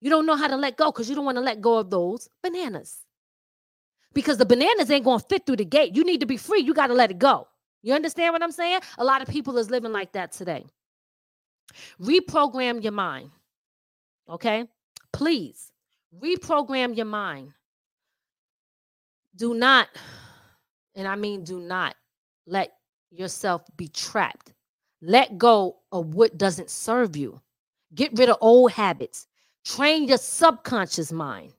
You don't know how to let go because you don't want to let go of those bananas. Because the bananas ain't to fit through the gate. You need to be free. You got to let it go. You understand what I'm saying? A lot of people is living like that today. Reprogram your mind. Okay? Please reprogram your mind. Do not, and I mean do not, let yourself be trapped. Let go of what doesn't serve you. Get rid of old habits. Train your subconscious mind.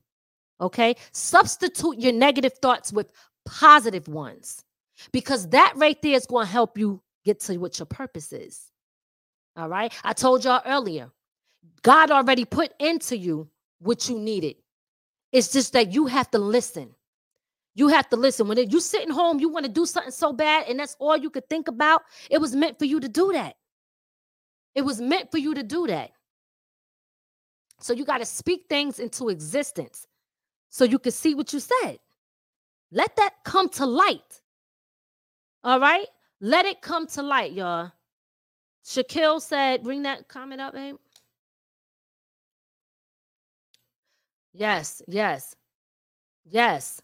Okay? Substitute your negative thoughts with positive ones because that right there is going to help you get to what your purpose is. All right? I told y'all earlier, God already put into you what you needed. It's just that you have to listen. You have to listen. When you're sitting home, you want to do something so bad, and that's all you could think about. It was meant for you to do that. It was meant for you to do that. So you got to speak things into existence so you can see what you said. Let that come to light. All right? Let it come to light, y'all. Shaquille said, bring that comment up, babe. Yes, yes, yes.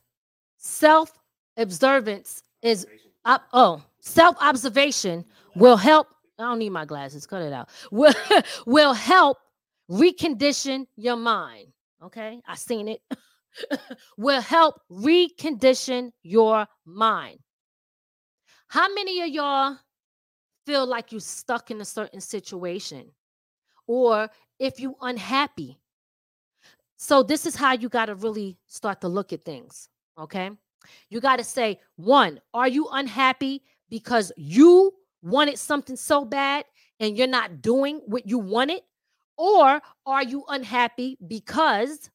Self observance is up. Oh, self observation will help. I don't need my glasses. Cut it out. <laughs> Will will help recondition your mind. Okay, I seen it. <laughs> will help recondition your mind. How many of y'all feel like you're stuck in a certain situation? Or if you unhappy, so this is how you got to really start to look at things, okay? You got to say, one, are you unhappy because you wanted something so bad and you're not doing what you wanted? Or are you unhappy because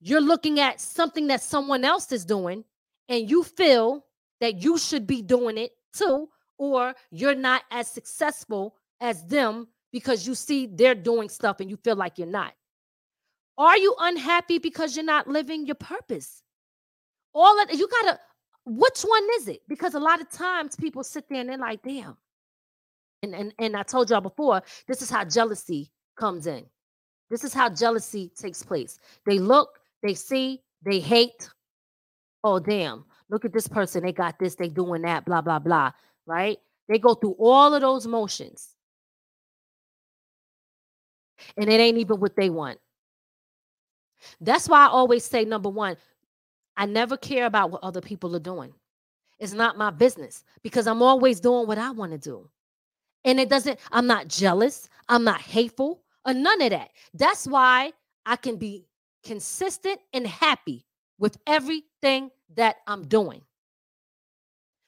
you're looking at something that someone else is doing and you feel that you should be doing it too, or you're not as successful as them because you see they're doing stuff and you feel like you're not? Are you unhappy because you're not living your purpose? All of you gotta, which one is it? Because a lot of times people sit there and they're like, damn. And and and I told y'all before, this is how jealousy comes in. This is how jealousy takes place. They look, they see, they hate. Oh, damn. Look at this person. They got this, they doing that, blah, blah, blah. Right? They go through all of those motions. And it ain't even what they want. That's why I always say number one, I never care about what other people are doing. It's not my business because I'm always doing what I want to do. And it doesn't, I'm not jealous, I'm not hateful, or none of that. That's why I can be consistent and happy with everything that I'm doing.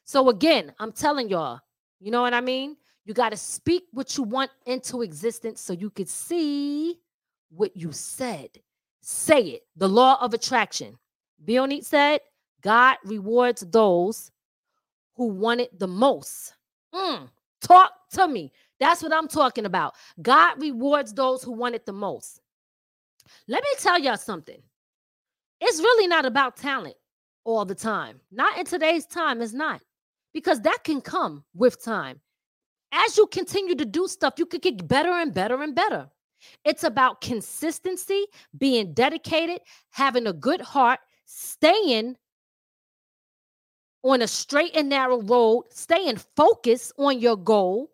So, again, I'm telling y'all, you know what I mean? You got to speak what you want into existence so you could see what you said. Say it. The law of attraction. Bionit said, God rewards those who want it the most. Mm, talk to me. That's what I'm talking about. God rewards those who want it the most. Let me tell y'all something. It's really not about talent all the time. Not in today's time, it's not. Because that can come with time. As you continue to do stuff, you could get better and better and better. It's about consistency, being dedicated, having a good heart, staying on a straight and narrow road, staying focused on your goal,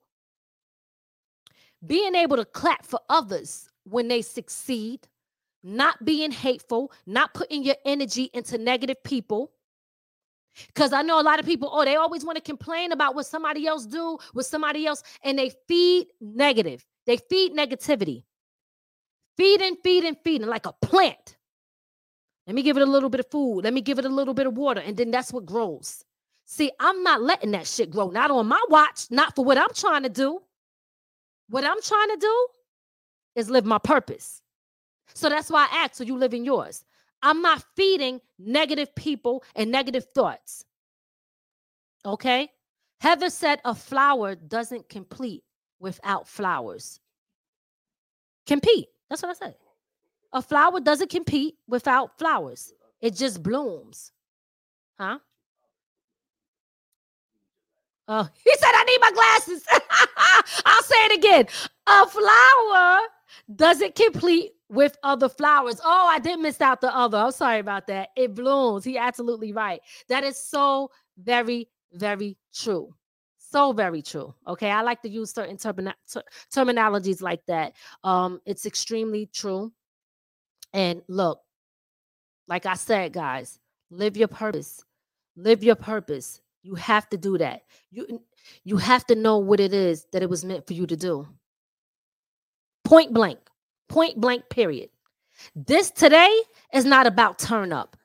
being able to clap for others when they succeed, not being hateful, not putting your energy into negative people. Because I know a lot of people, oh, they always want to complain about what somebody else do with somebody else, and they feed negative. They feed negativity. Feeding, feeding, feeding like a plant. Let me give it a little bit of food. Let me give it a little bit of water. And then that's what grows. See, I'm not letting that shit grow. Not on my watch, not for what I'm trying to do. What I'm trying to do is live my purpose. So that's why I ask, so you live in yours. I'm not feeding negative people and negative thoughts. Okay? Heather said a flower doesn't complete without flowers. Compete. That's what I said. A flower doesn't compete without flowers. It just blooms. Huh? Oh, <laughs> he said, I need my glasses. <laughs> I'll say it again. A flower doesn't complete with other flowers. Oh, I did miss out the other. I'm sorry about that. It blooms. He absolutely right. That is so very, very true. So very true. Okay. I like to use certain termina- ter- terminologies like that. Um, it's extremely true. And look, like I said, guys, live your purpose. Live your purpose. You have to do that. You you have to know what it is that it was meant for you to do. Point blank. Point blank period. This today is not about turn up.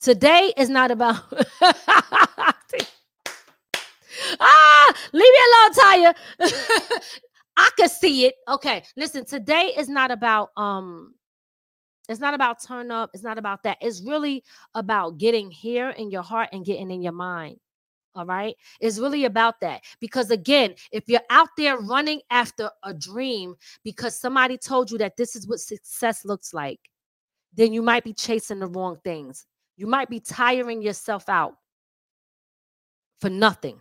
Today is not about <laughs> Ah, leave me alone, Taya. <laughs> I could see it. Okay, listen, today is not about um it's not about turn up. It's not about that. It's really about getting here in your heart and getting in your mind. All right. It's really about that. Because again, if you're out there running after a dream because somebody told you that this is what success looks like, then you might be chasing the wrong things. You might be tiring yourself out for nothing.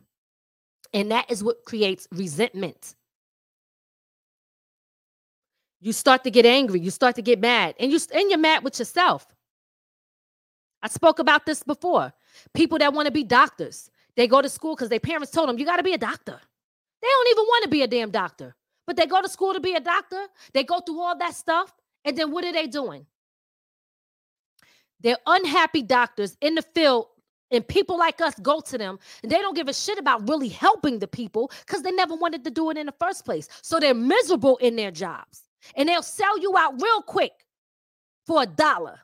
And that is what creates resentment. You start to get angry, you start to get mad, and you and you're mad with yourself. I spoke about this before. People that want to be doctors, they go to school because their parents told them you got to be a doctor. They don't even want to be a damn doctor, but they go to school to be a doctor. They go through all that stuff, and then what are they doing? They're unhappy doctors in the field and people like us go to them and they don't give a shit about really helping the people because they never wanted to do it in the first place. So they're miserable in their jobs and they'll sell you out real quick for a dollar.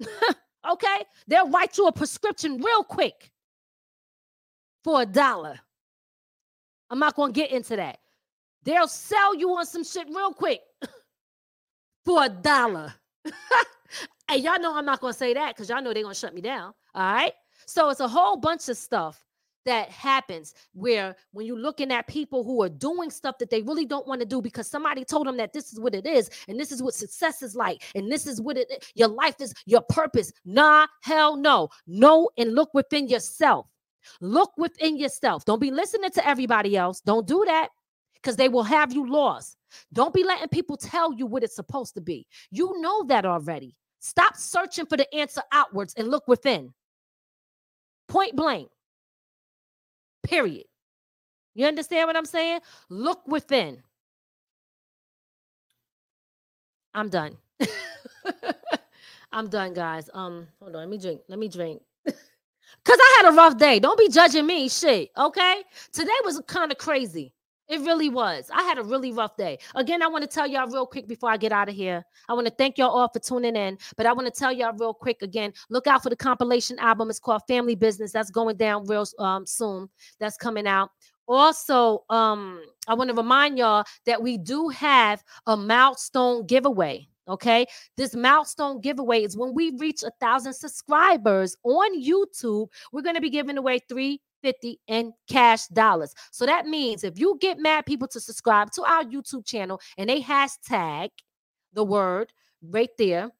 <laughs> okay? They'll write you a prescription real quick for a dollar. I'm not going to get into that. They'll sell you on some shit real quick <laughs> for a dollar. <laughs> and y'all know I'm not going to say that because y'all know they're going to shut me down. All right. So it's a whole bunch of stuff that happens where when you're looking at people who are doing stuff that they really don't want to do because somebody told them that this is what it is and this is what success is like and this is what it your life is your purpose. Nah hell no. Know and look within yourself. Look within yourself. Don't be listening to everybody else. Don't do that because they will have you lost. Don't be letting people tell you what it's supposed to be. You know that already. Stop searching for the answer outwards and look within. Point blank Period. You understand what I'm saying? Look within. I'm done. <laughs> I'm done, guys. Um, hold on. Let me drink. Let me drink. <laughs> Cause I had a rough day. Don't be judging me. Shit. Okay. Today was kind of crazy. It really was. I had a really rough day. Again, I want to tell y'all real quick before I get out of here. I want to thank y'all all for tuning in, but I want to tell y'all real quick again. Look out for the compilation album. It's called Family Business. That's going down real um, soon. That's coming out. Also, um, I want to remind y'all that we do have a milestone giveaway. Okay, this milestone giveaway is when we reach a thousand subscribers on YouTube. We're going to be giving away three 50 in cash dollars. So that means if you get mad people to subscribe to our YouTube channel and they hashtag the word right there,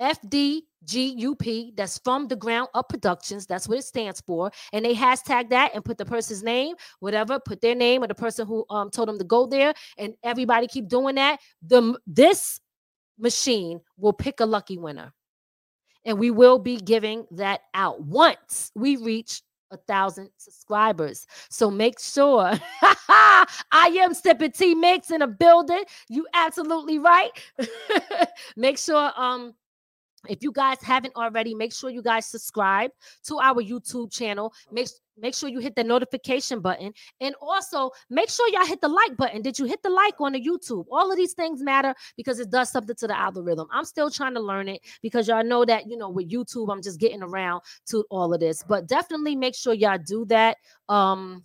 FDGUP, that's from the ground up productions. That's what it stands for. And they hashtag that and put the person's name, whatever, put their name or the person who um told them to go there. And everybody keep doing that. The this machine will pick a lucky winner. And we will be giving that out once we reach a thousand subscribers. So make sure <laughs> I am sipping tea mix in a building. You absolutely right. <laughs> make sure um if you guys haven't already, make sure you guys subscribe to our YouTube channel. Make make sure you hit the notification button and also make sure y'all hit the like button. Did you hit the like on the YouTube? All of these things matter because it does something to the algorithm. I'm still trying to learn it because y'all know that, you know, with YouTube, I'm just getting around to all of this. But definitely make sure y'all do that. Um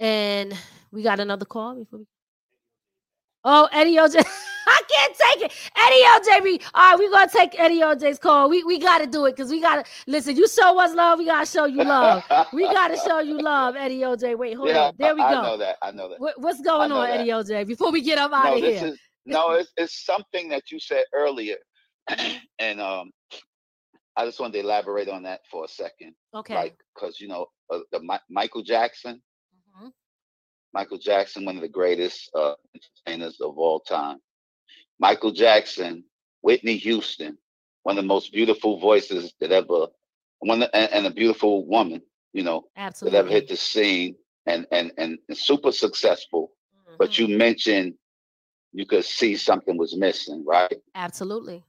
and we got another call before we Oh, Eddie OJ. <laughs> I can't take it. Eddie OJ, all right, we're gonna take Eddie OJ's call. We we gotta do it because we gotta listen. You show us love, we gotta show you love. we gotta show you love, Eddie OJ. Wait, hold yeah, on. There we go. I know that. I know that. What, what's going on, that. Eddie OJ? Before we get up out no, of here. Is, no, it's it's something that you said earlier, <clears throat> and um, I just wanted to elaborate on that for a second. Okay. Like, because you know, uh, the Mi- Michael Jackson, Mhm. Michael Jackson, one of the greatest uh, entertainers of all time. Michael Jackson, Whitney Houston, one of the most beautiful voices that ever, one and, and a beautiful woman, you know, that Absolutely. ever hit the scene, and and and, super successful. But Mhm. you mentioned you could see something was missing, right? Absolutely.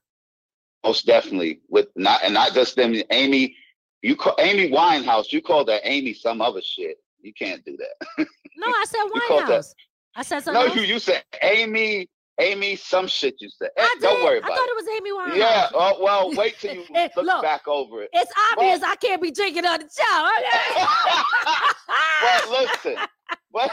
Most definitely. With not and not just them. Amy, you call Amy Winehouse. You called that Amy some other shit. You can't do that. No, I said <laughs> that- Winehouse. I said no, something. you you said Amy. Amy, some shit you said. Eh, I Don't did. worry about it. I thought it. it was Amy Winehouse. Yeah. Oh well. Wait till you <laughs> look look. back over it. It's obvious I can't be drinking on the show. <laughs> but listen. But,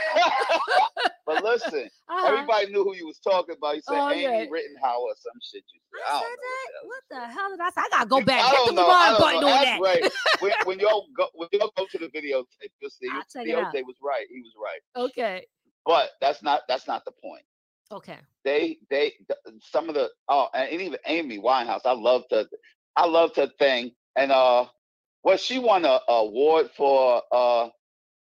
<laughs> but listen. Uh-huh. Everybody knew who you was talking about. You said Oh, Amy yeah. Rittenhouse or some shit. You said. I I said that. what What the hell did I say? I gotta go back. I Hit the rewind button know. on That's that. right. when, when y'all go when y'all go to the videotape, you'll see. I'll You'll, see it out. OJ was right. He was right. Okay. But that's not that's not the point. Okay. They they some of the oh and even Amy Winehouse. I loved her. I loved her thing. And uh, well, she won a, a award for uh,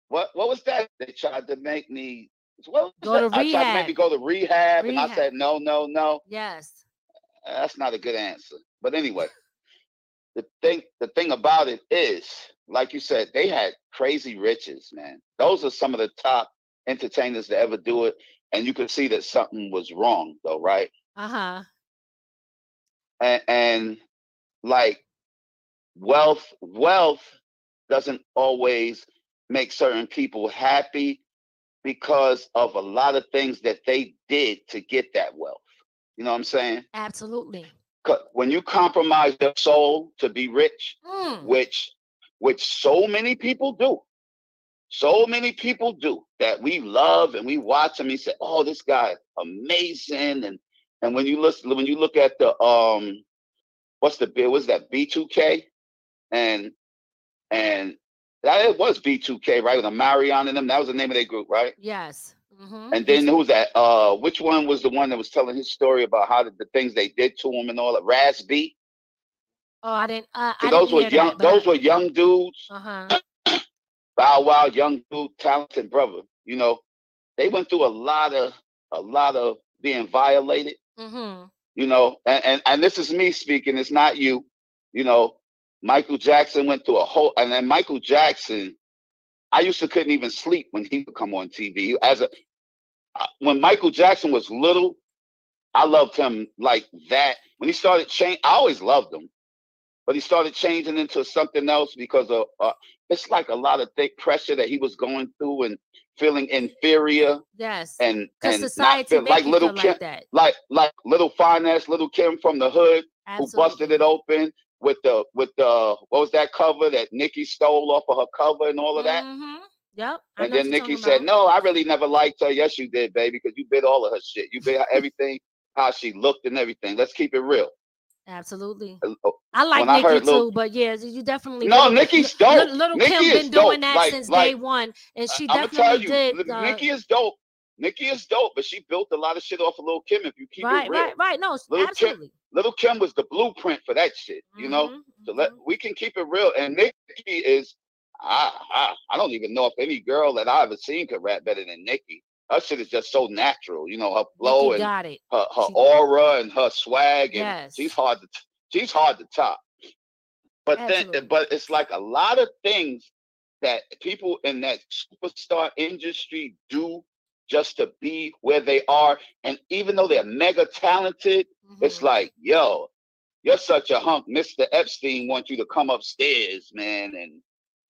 what what was that? They tried to make me. Was Go to that? I tried to make me go to rehab, and I said no, no, no. Yes. That's not a good answer. But anyway, the thing the thing about it is, like you said, they had crazy riches, man. Those are some of the top entertainers to ever do it. And you could see that something was wrong though, right? Uh huh. And, and like wealth, wealth doesn't always make certain people happy because of a lot of things that they did to get that wealth. You know what I'm saying? Absolutely. When you compromise your soul to be rich, Mm. which which so many people do. So many people do that we love and we watch them He say, "Oh, this guy amazing." And and when you listen, when you look at the um, what's the bill? Was that B2K? And and that it was B2K, right? With Omarion in them. That was the name of their group, right? Yes. Mm-hmm. And then who's that? Uh, which one was the one that was telling his story about how the, the things they did to him and all that? Raz B. oh, I didn't. Uh, I those didn't were young. That, those were young dudes. Uh huh. Bow Wow, young dude, talented brother. You know, they went through a lot of a lot of being violated. Mm-hmm. You know, and and, and this is me speaking. It's not you. You know, Michael Jackson went through a whole, and then Michael Jackson. I used to couldn't even sleep when he would come on TV. As a uh, when Michael Jackson was little, I loved him like that. When he started change, I always loved him, but he started changing into something else because of uh, it's like a lot of thick pressure that he was going through and feeling inferior Yes. and and not feel like little feel Kim, like that. like like little finance, little Kim from the hood Absolutely. who busted it open with the with the what was that cover that Nicki stole off of her cover and all of that. Mm-hmm. Yep. I And then Nicki said, "No, I really never liked her. Yes, you did, baby, because you bit all of her shit. You bit everything, how she looked and everything. Let's keep it real." Absolutely. Uh, uh, I like when Nicki heard too, Lil- but yeah, you definitely. No, little, Nicki's dope. Li- Little Nicki Kim been doing that Like- since like, day one, and she I'm definitely you, did. Uh, Nicki is dope. Nicki is dope, but she built a lot of shit off of Little Kim. If you keep right, it real, right, right. No, Kim- absolutely. Little Kim was the blueprint for that shit. You know, Mhm, So let mhm. we can keep it real. And Nicki is I, I I don't even know if any girl that I've ever seen could rap better than Nikki. Her shit is just so natural. You know, her flow and got it. her, her she- aura and her swag and Yes. she's hard to she's hard to top. But Absolutely. then but it's like a lot of things that people in that superstar industry do just to be where they are. And even though they're mega talented, it's Mhm. like, yo, you're such a hunk. Mr. Epstein wants you to come upstairs, man, and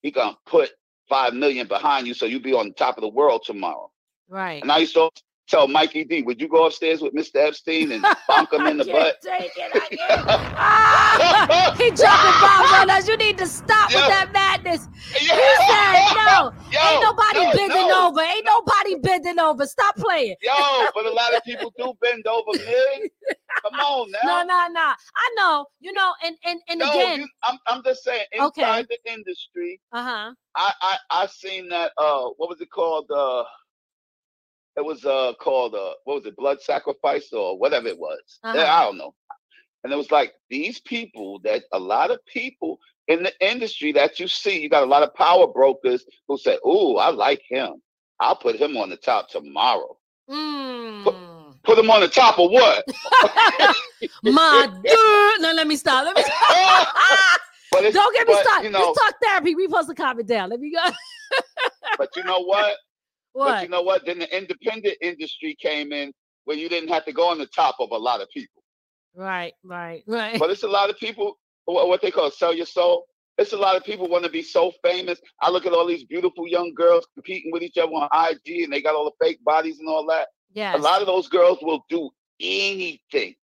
he gonna put five million behind you so you be on top of the world tomorrow. Right. And I used to tell Mikey D, would you go upstairs with Mr. Epstein and <laughs> bonk him in the butt? can't Take it, I can't. Ah, he dropping bombs on us. You need to stop Yo. with that madness. Yeah. He said no. <laughs> Yo, Ain't nobody no, bending no. over. Ain't nobody bending over. Stop playing. Yo, but a lot of people do bend over, <laughs> man. Come on now. No, no, no. I know. You know, and and and No, again, you, I'm I'm just saying Okay. inside the industry, uh huh. I I I seen that uh what was it called uh it was uh called uh what was it blood sacrifice or whatever it was Uh-huh. I don't know And it was like these people that a lot of people in the industry that you see, you got a lot of power brokers who say, "Oh, I like him. I'll put him on the top tomorrow." Mm. Put, put him on the top of what? <laughs> My dude. No, let me stop. Let me stop. <laughs> Don't get me but, started. You know, Let's talk therapy. We supposed to calm it down. Let me go. but you know what? But you know what? Then the independent industry came in where you didn't have to go on the top of a lot of people. right, right, <laughs> right. But it's a lot of people, what they call sell your soul. It's a lot of people want to be so famous. I look at all these beautiful young girls competing with each other on IG and they got all the fake bodies and all that. Yeah. A lot of those girls will do anything.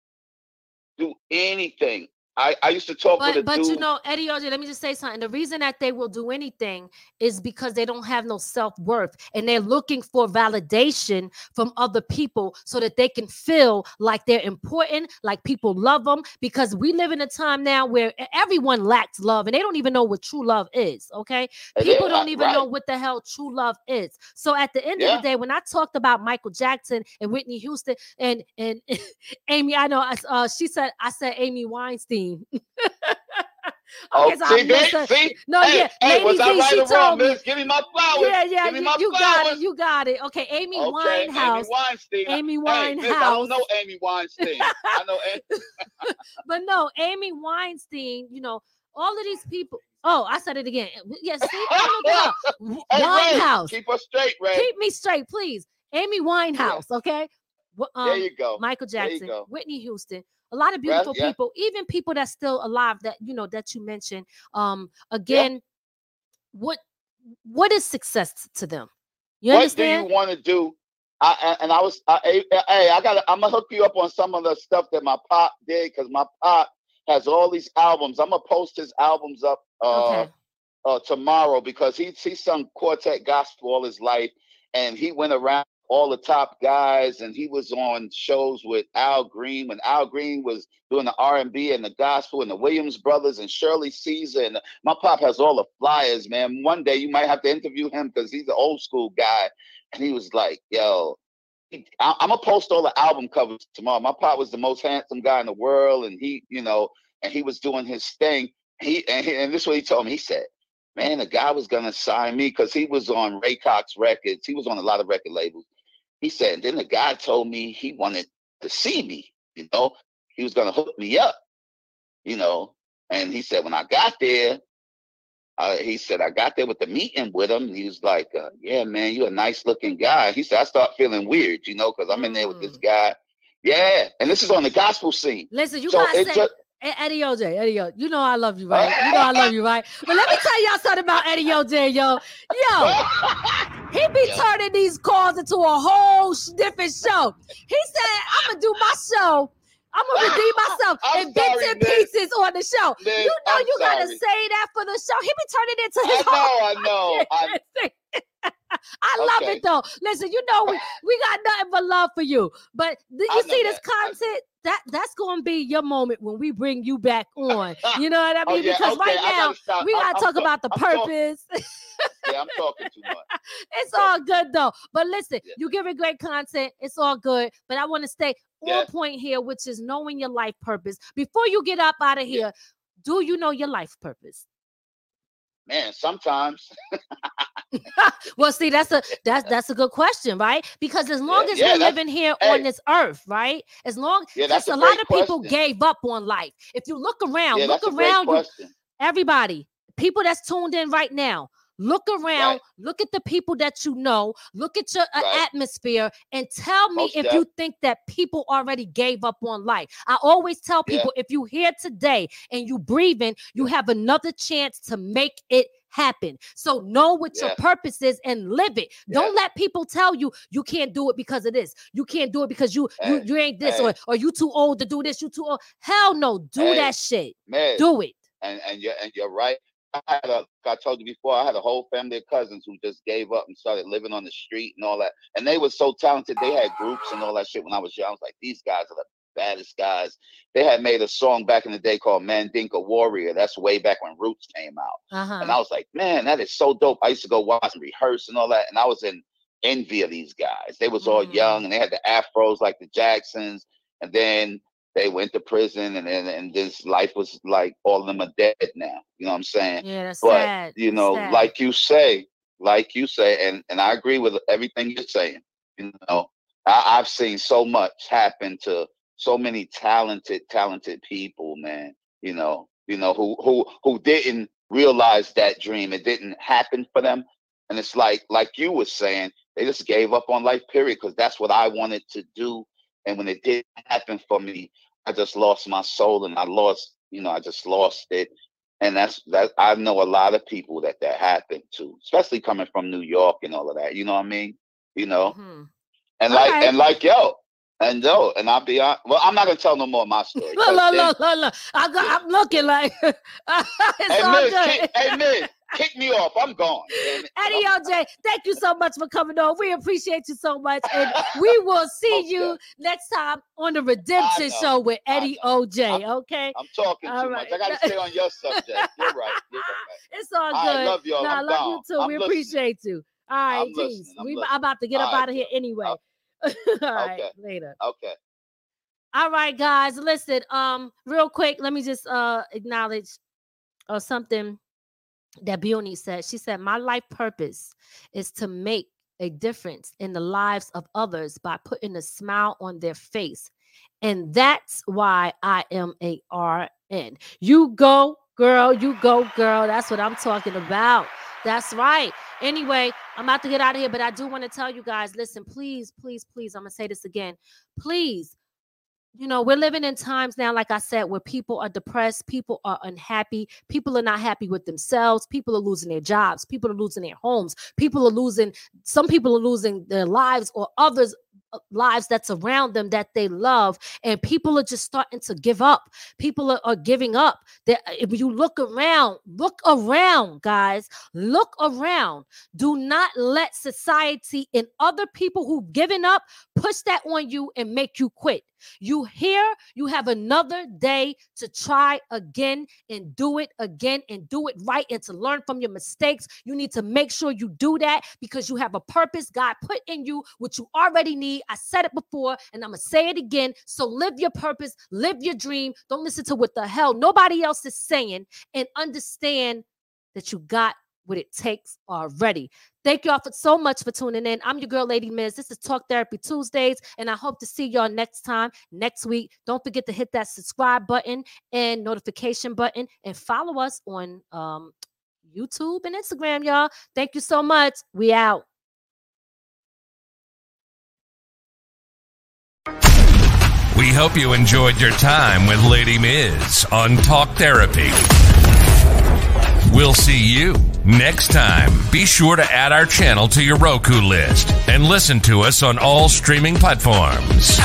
Do anything. I, I used to talk But but dude. you know, Eddie OJ, let me just say something. The reason that they will do anything is because they don't have no self-worth and they're looking for validation from other people so that they can feel like they're important, like people love them. Because we live in a time now where everyone lacks love and they don't even know what true love is. Okay. People don't even know what the hell true love is. So at the end of the day, when I talked about Michael Jackson and Whitney Houston and and <laughs> Amy, I know uh, she said I said Amy Weinstein. <laughs> Oh, so see, missed Vic, her. see? No, hey, yeah, hey, was Lady I Z, right she or wrong, told me. miss? Give me my flowers. Yeah, yeah, Give me you, you got it, you got it. Okay, Amy Okay, Winehouse, Amy Weinstein. Amy Hey, miss, I Winehouse. don't know Amy Weinstein. I know <laughs> Amy. but no, Amy Weinstein. You know, all of these people. Oh, I said it again. Yes, see, oh my God. Hey, Ray, Winehouse. Keep her straight, Ray. Keep me straight, please. Amy Winehouse. Okay. Wh- there Um, you go. Michael Jackson, go. Whitney Houston, a lot of Right, beautiful yeah. people, even people that's still alive that you know that you mentioned. Um, again, what what is success to them? You what understand? do you want to do? I, I- and I was, I, hey, hey, I got, I'm gonna hook you up on some of the stuff that my pop did because my pop has all these albums. I'm gonna post his albums up uh, okay. uh, tomorrow because he he sung quartet gospel all his life, and he went around all the top guys, and he was on shows with Al Green when Al Green was doing the R and B and the gospel, and the Williams brothers and Shirley Caesar. And my pop has all the flyers, man. One day you might have to interview him because he's an old school guy, and he was like, "Yo." I- I'm gonna post all the album covers tomorrow. My pop was the most handsome guy in the world, and he, you know, and he was doing his thing. He and, he, and this is what he told me. He said, man, the guy was gonna sign me because he was on Ray Cox Records. He was on a lot of record labels. He said, then the guy told me he wanted to see me. You know, he was gonna hook me up. You know, and he said when I got there, uh, he said I got there with the meeting with him. He was like, uh, "Yeah, man, you're a nice looking guy." He said I start feeling weird, you know, because I'm in there with this guy. Yeah, and this is on the gospel scene. Listen, you so gotta say just Eddie OJ, Eddie OJ. You know I love you, right? You know I love <laughs> you, right? But let me tell y'all something about Eddie OJ, yo. Yo, <laughs> he be Yeah. turning these calls into a whole sh- different show. He said, I'm gonna do my show. I'm gonna <laughs> redeem myself in bits sorry, and pieces on the show. Nick, You know I'm you gotta say that for the show. He be turning it into I his know, whole I <laughs> know. I, I love Okay. it though. Listen, you know we, <laughs> we got nothing but love for you. But th- you see this that. Content that that's gonna be your moment when we bring you back on. <laughs> You know what I oh mean? yeah, because okay. right now gotta we I'm- gotta I'm talk talk- about the I'm purpose. yeah, I'm <laughs> talking too much. it's all good though. But listen, Yeah. you giving great content. It's all good. But I want to stay Yeah. on point here, which is knowing your life purpose. Before you get up out of here, do you know your life purpose? Man, sometimes. <laughs> well, see, that's a that's that's a good question, right? Because as long Yeah, as yeah, we're living here hey. on this earth, right? As long Yeah, that's a a lot of people question. gave up on life. If you look around, Yeah, look that's a great around you, everybody, people that's tuned in right now. Look around, Right. look at the people that you know, look at your uh, Right. atmosphere, and tell me Most if def. you think that people already gave up on life. I always tell Yeah. people if you here today and you breathing, you have another chance to make it happen. So know what your purpose is and live it. Yeah. Don't let people tell you you can't do it because of this. You can't do it because you you, Hey, you ain't this hey. or or you too old to do this. You too old. Hell no, do Hey. that shit. Man, Do it. and and you're and you're right. I had a, I told you before, I had a whole family of cousins who just gave up and started living on the street and all that. And they were so talented. They had groups and all that shit when I was young. I was like, these guys are the baddest guys. They had made a song back in the day called Mandinka Warrior. That's way back when Roots came out. Uh-huh. And I was like, man, that is so dope. I used to go watch and rehearse and all that. And I was in envy of these guys. They was all Mm. young and they had the afros like the Jacksons. And then they went to prison and and, and this life was like all of them are dead now. You know what I'm saying? Yeah, that's but sad. you know, Sad. like you say, like you say, and and I agree with everything you're saying. You know, I, I've seen so much happen to so many talented, talented people, man. You know, you know who who who didn't realize that dream. It didn't happen for them, and it's like like you were saying, they just gave up on life. Period. Because that's what I wanted to do, and when it didn't happen for me, I just lost my soul, and I lost, you know, I just lost it. And that's that. I know a lot of people that that happened to, especially coming from New York and all of that. You know what I mean? You know, Mhm. and All like right. and like yo, and yo, and I'll be on. Well, I'm not gonna tell no more of my story. Look, look, look, look, look. I got, I'm looking like <laughs> it's Hey, all Miz, good. kick, hey, Miz, kick me off. I'm gone. Eddie OJ, thank you so much for coming on. We appreciate you so much. And <laughs> we will see Okay. you next time on the Redemption. Show with I Eddie. OJ. Okay? I'm talking All too right. much. I gotta stay on your subject. You're right. You're right. <laughs> It's all I good. love y'all. No, I love gone. you too. I'm we listening. appreciate you. All right, I'm peace. I'm We listening. about to get up All right, out of here anyway. <laughs> all right, Okay. later. Okay. All right, guys. Listen, um, real quick, let me just uh acknowledge uh something that Bioni said. She said, My life purpose is to make a difference in the lives of others by putting a smile on their face. And that's why I am a RN. You go, girl. You go, girl. That's what I'm talking about. That's right. Anyway, I'm about to get out of here, but I do want to tell you guys listen, please, please, please. I'm going to say this again. Please you know, we're living in times now, like I said, where people are depressed, people are unhappy, people are not happy with themselves, people are losing their jobs, people are losing their homes, people are losing, some people are losing their lives or others lives that's around them that they love and people are just starting to give up. People are, are giving up. That if you look around look around guys. Look around. Do not let society and other people who've given up push that on you and make you quit you here, you have another day to try again and do it again and do it right and to learn from your mistakes. You need to make sure you do that because you have a purpose God put in you, which you already need. I said it before and I'm going to say it again. So live your purpose, live your dream. Don't listen to what the hell nobody else is saying and understand that you got what it takes already. Thank y'all for so much for tuning in. I'm your girl, Lady Miz. This is Talk Therapy Tuesdays, and I hope to see y'all next time, next week. Don't forget to hit that subscribe button and notification button and follow us on um, YouTube and Instagram, y'all. Thank you so much. We out. We hope you enjoyed your time with Lady Miz on Talk Therapy. We'll see you next time. Be sure to add our channel to your Roku list and listen to us on all streaming platforms.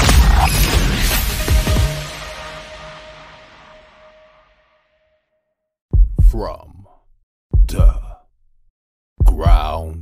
From the ground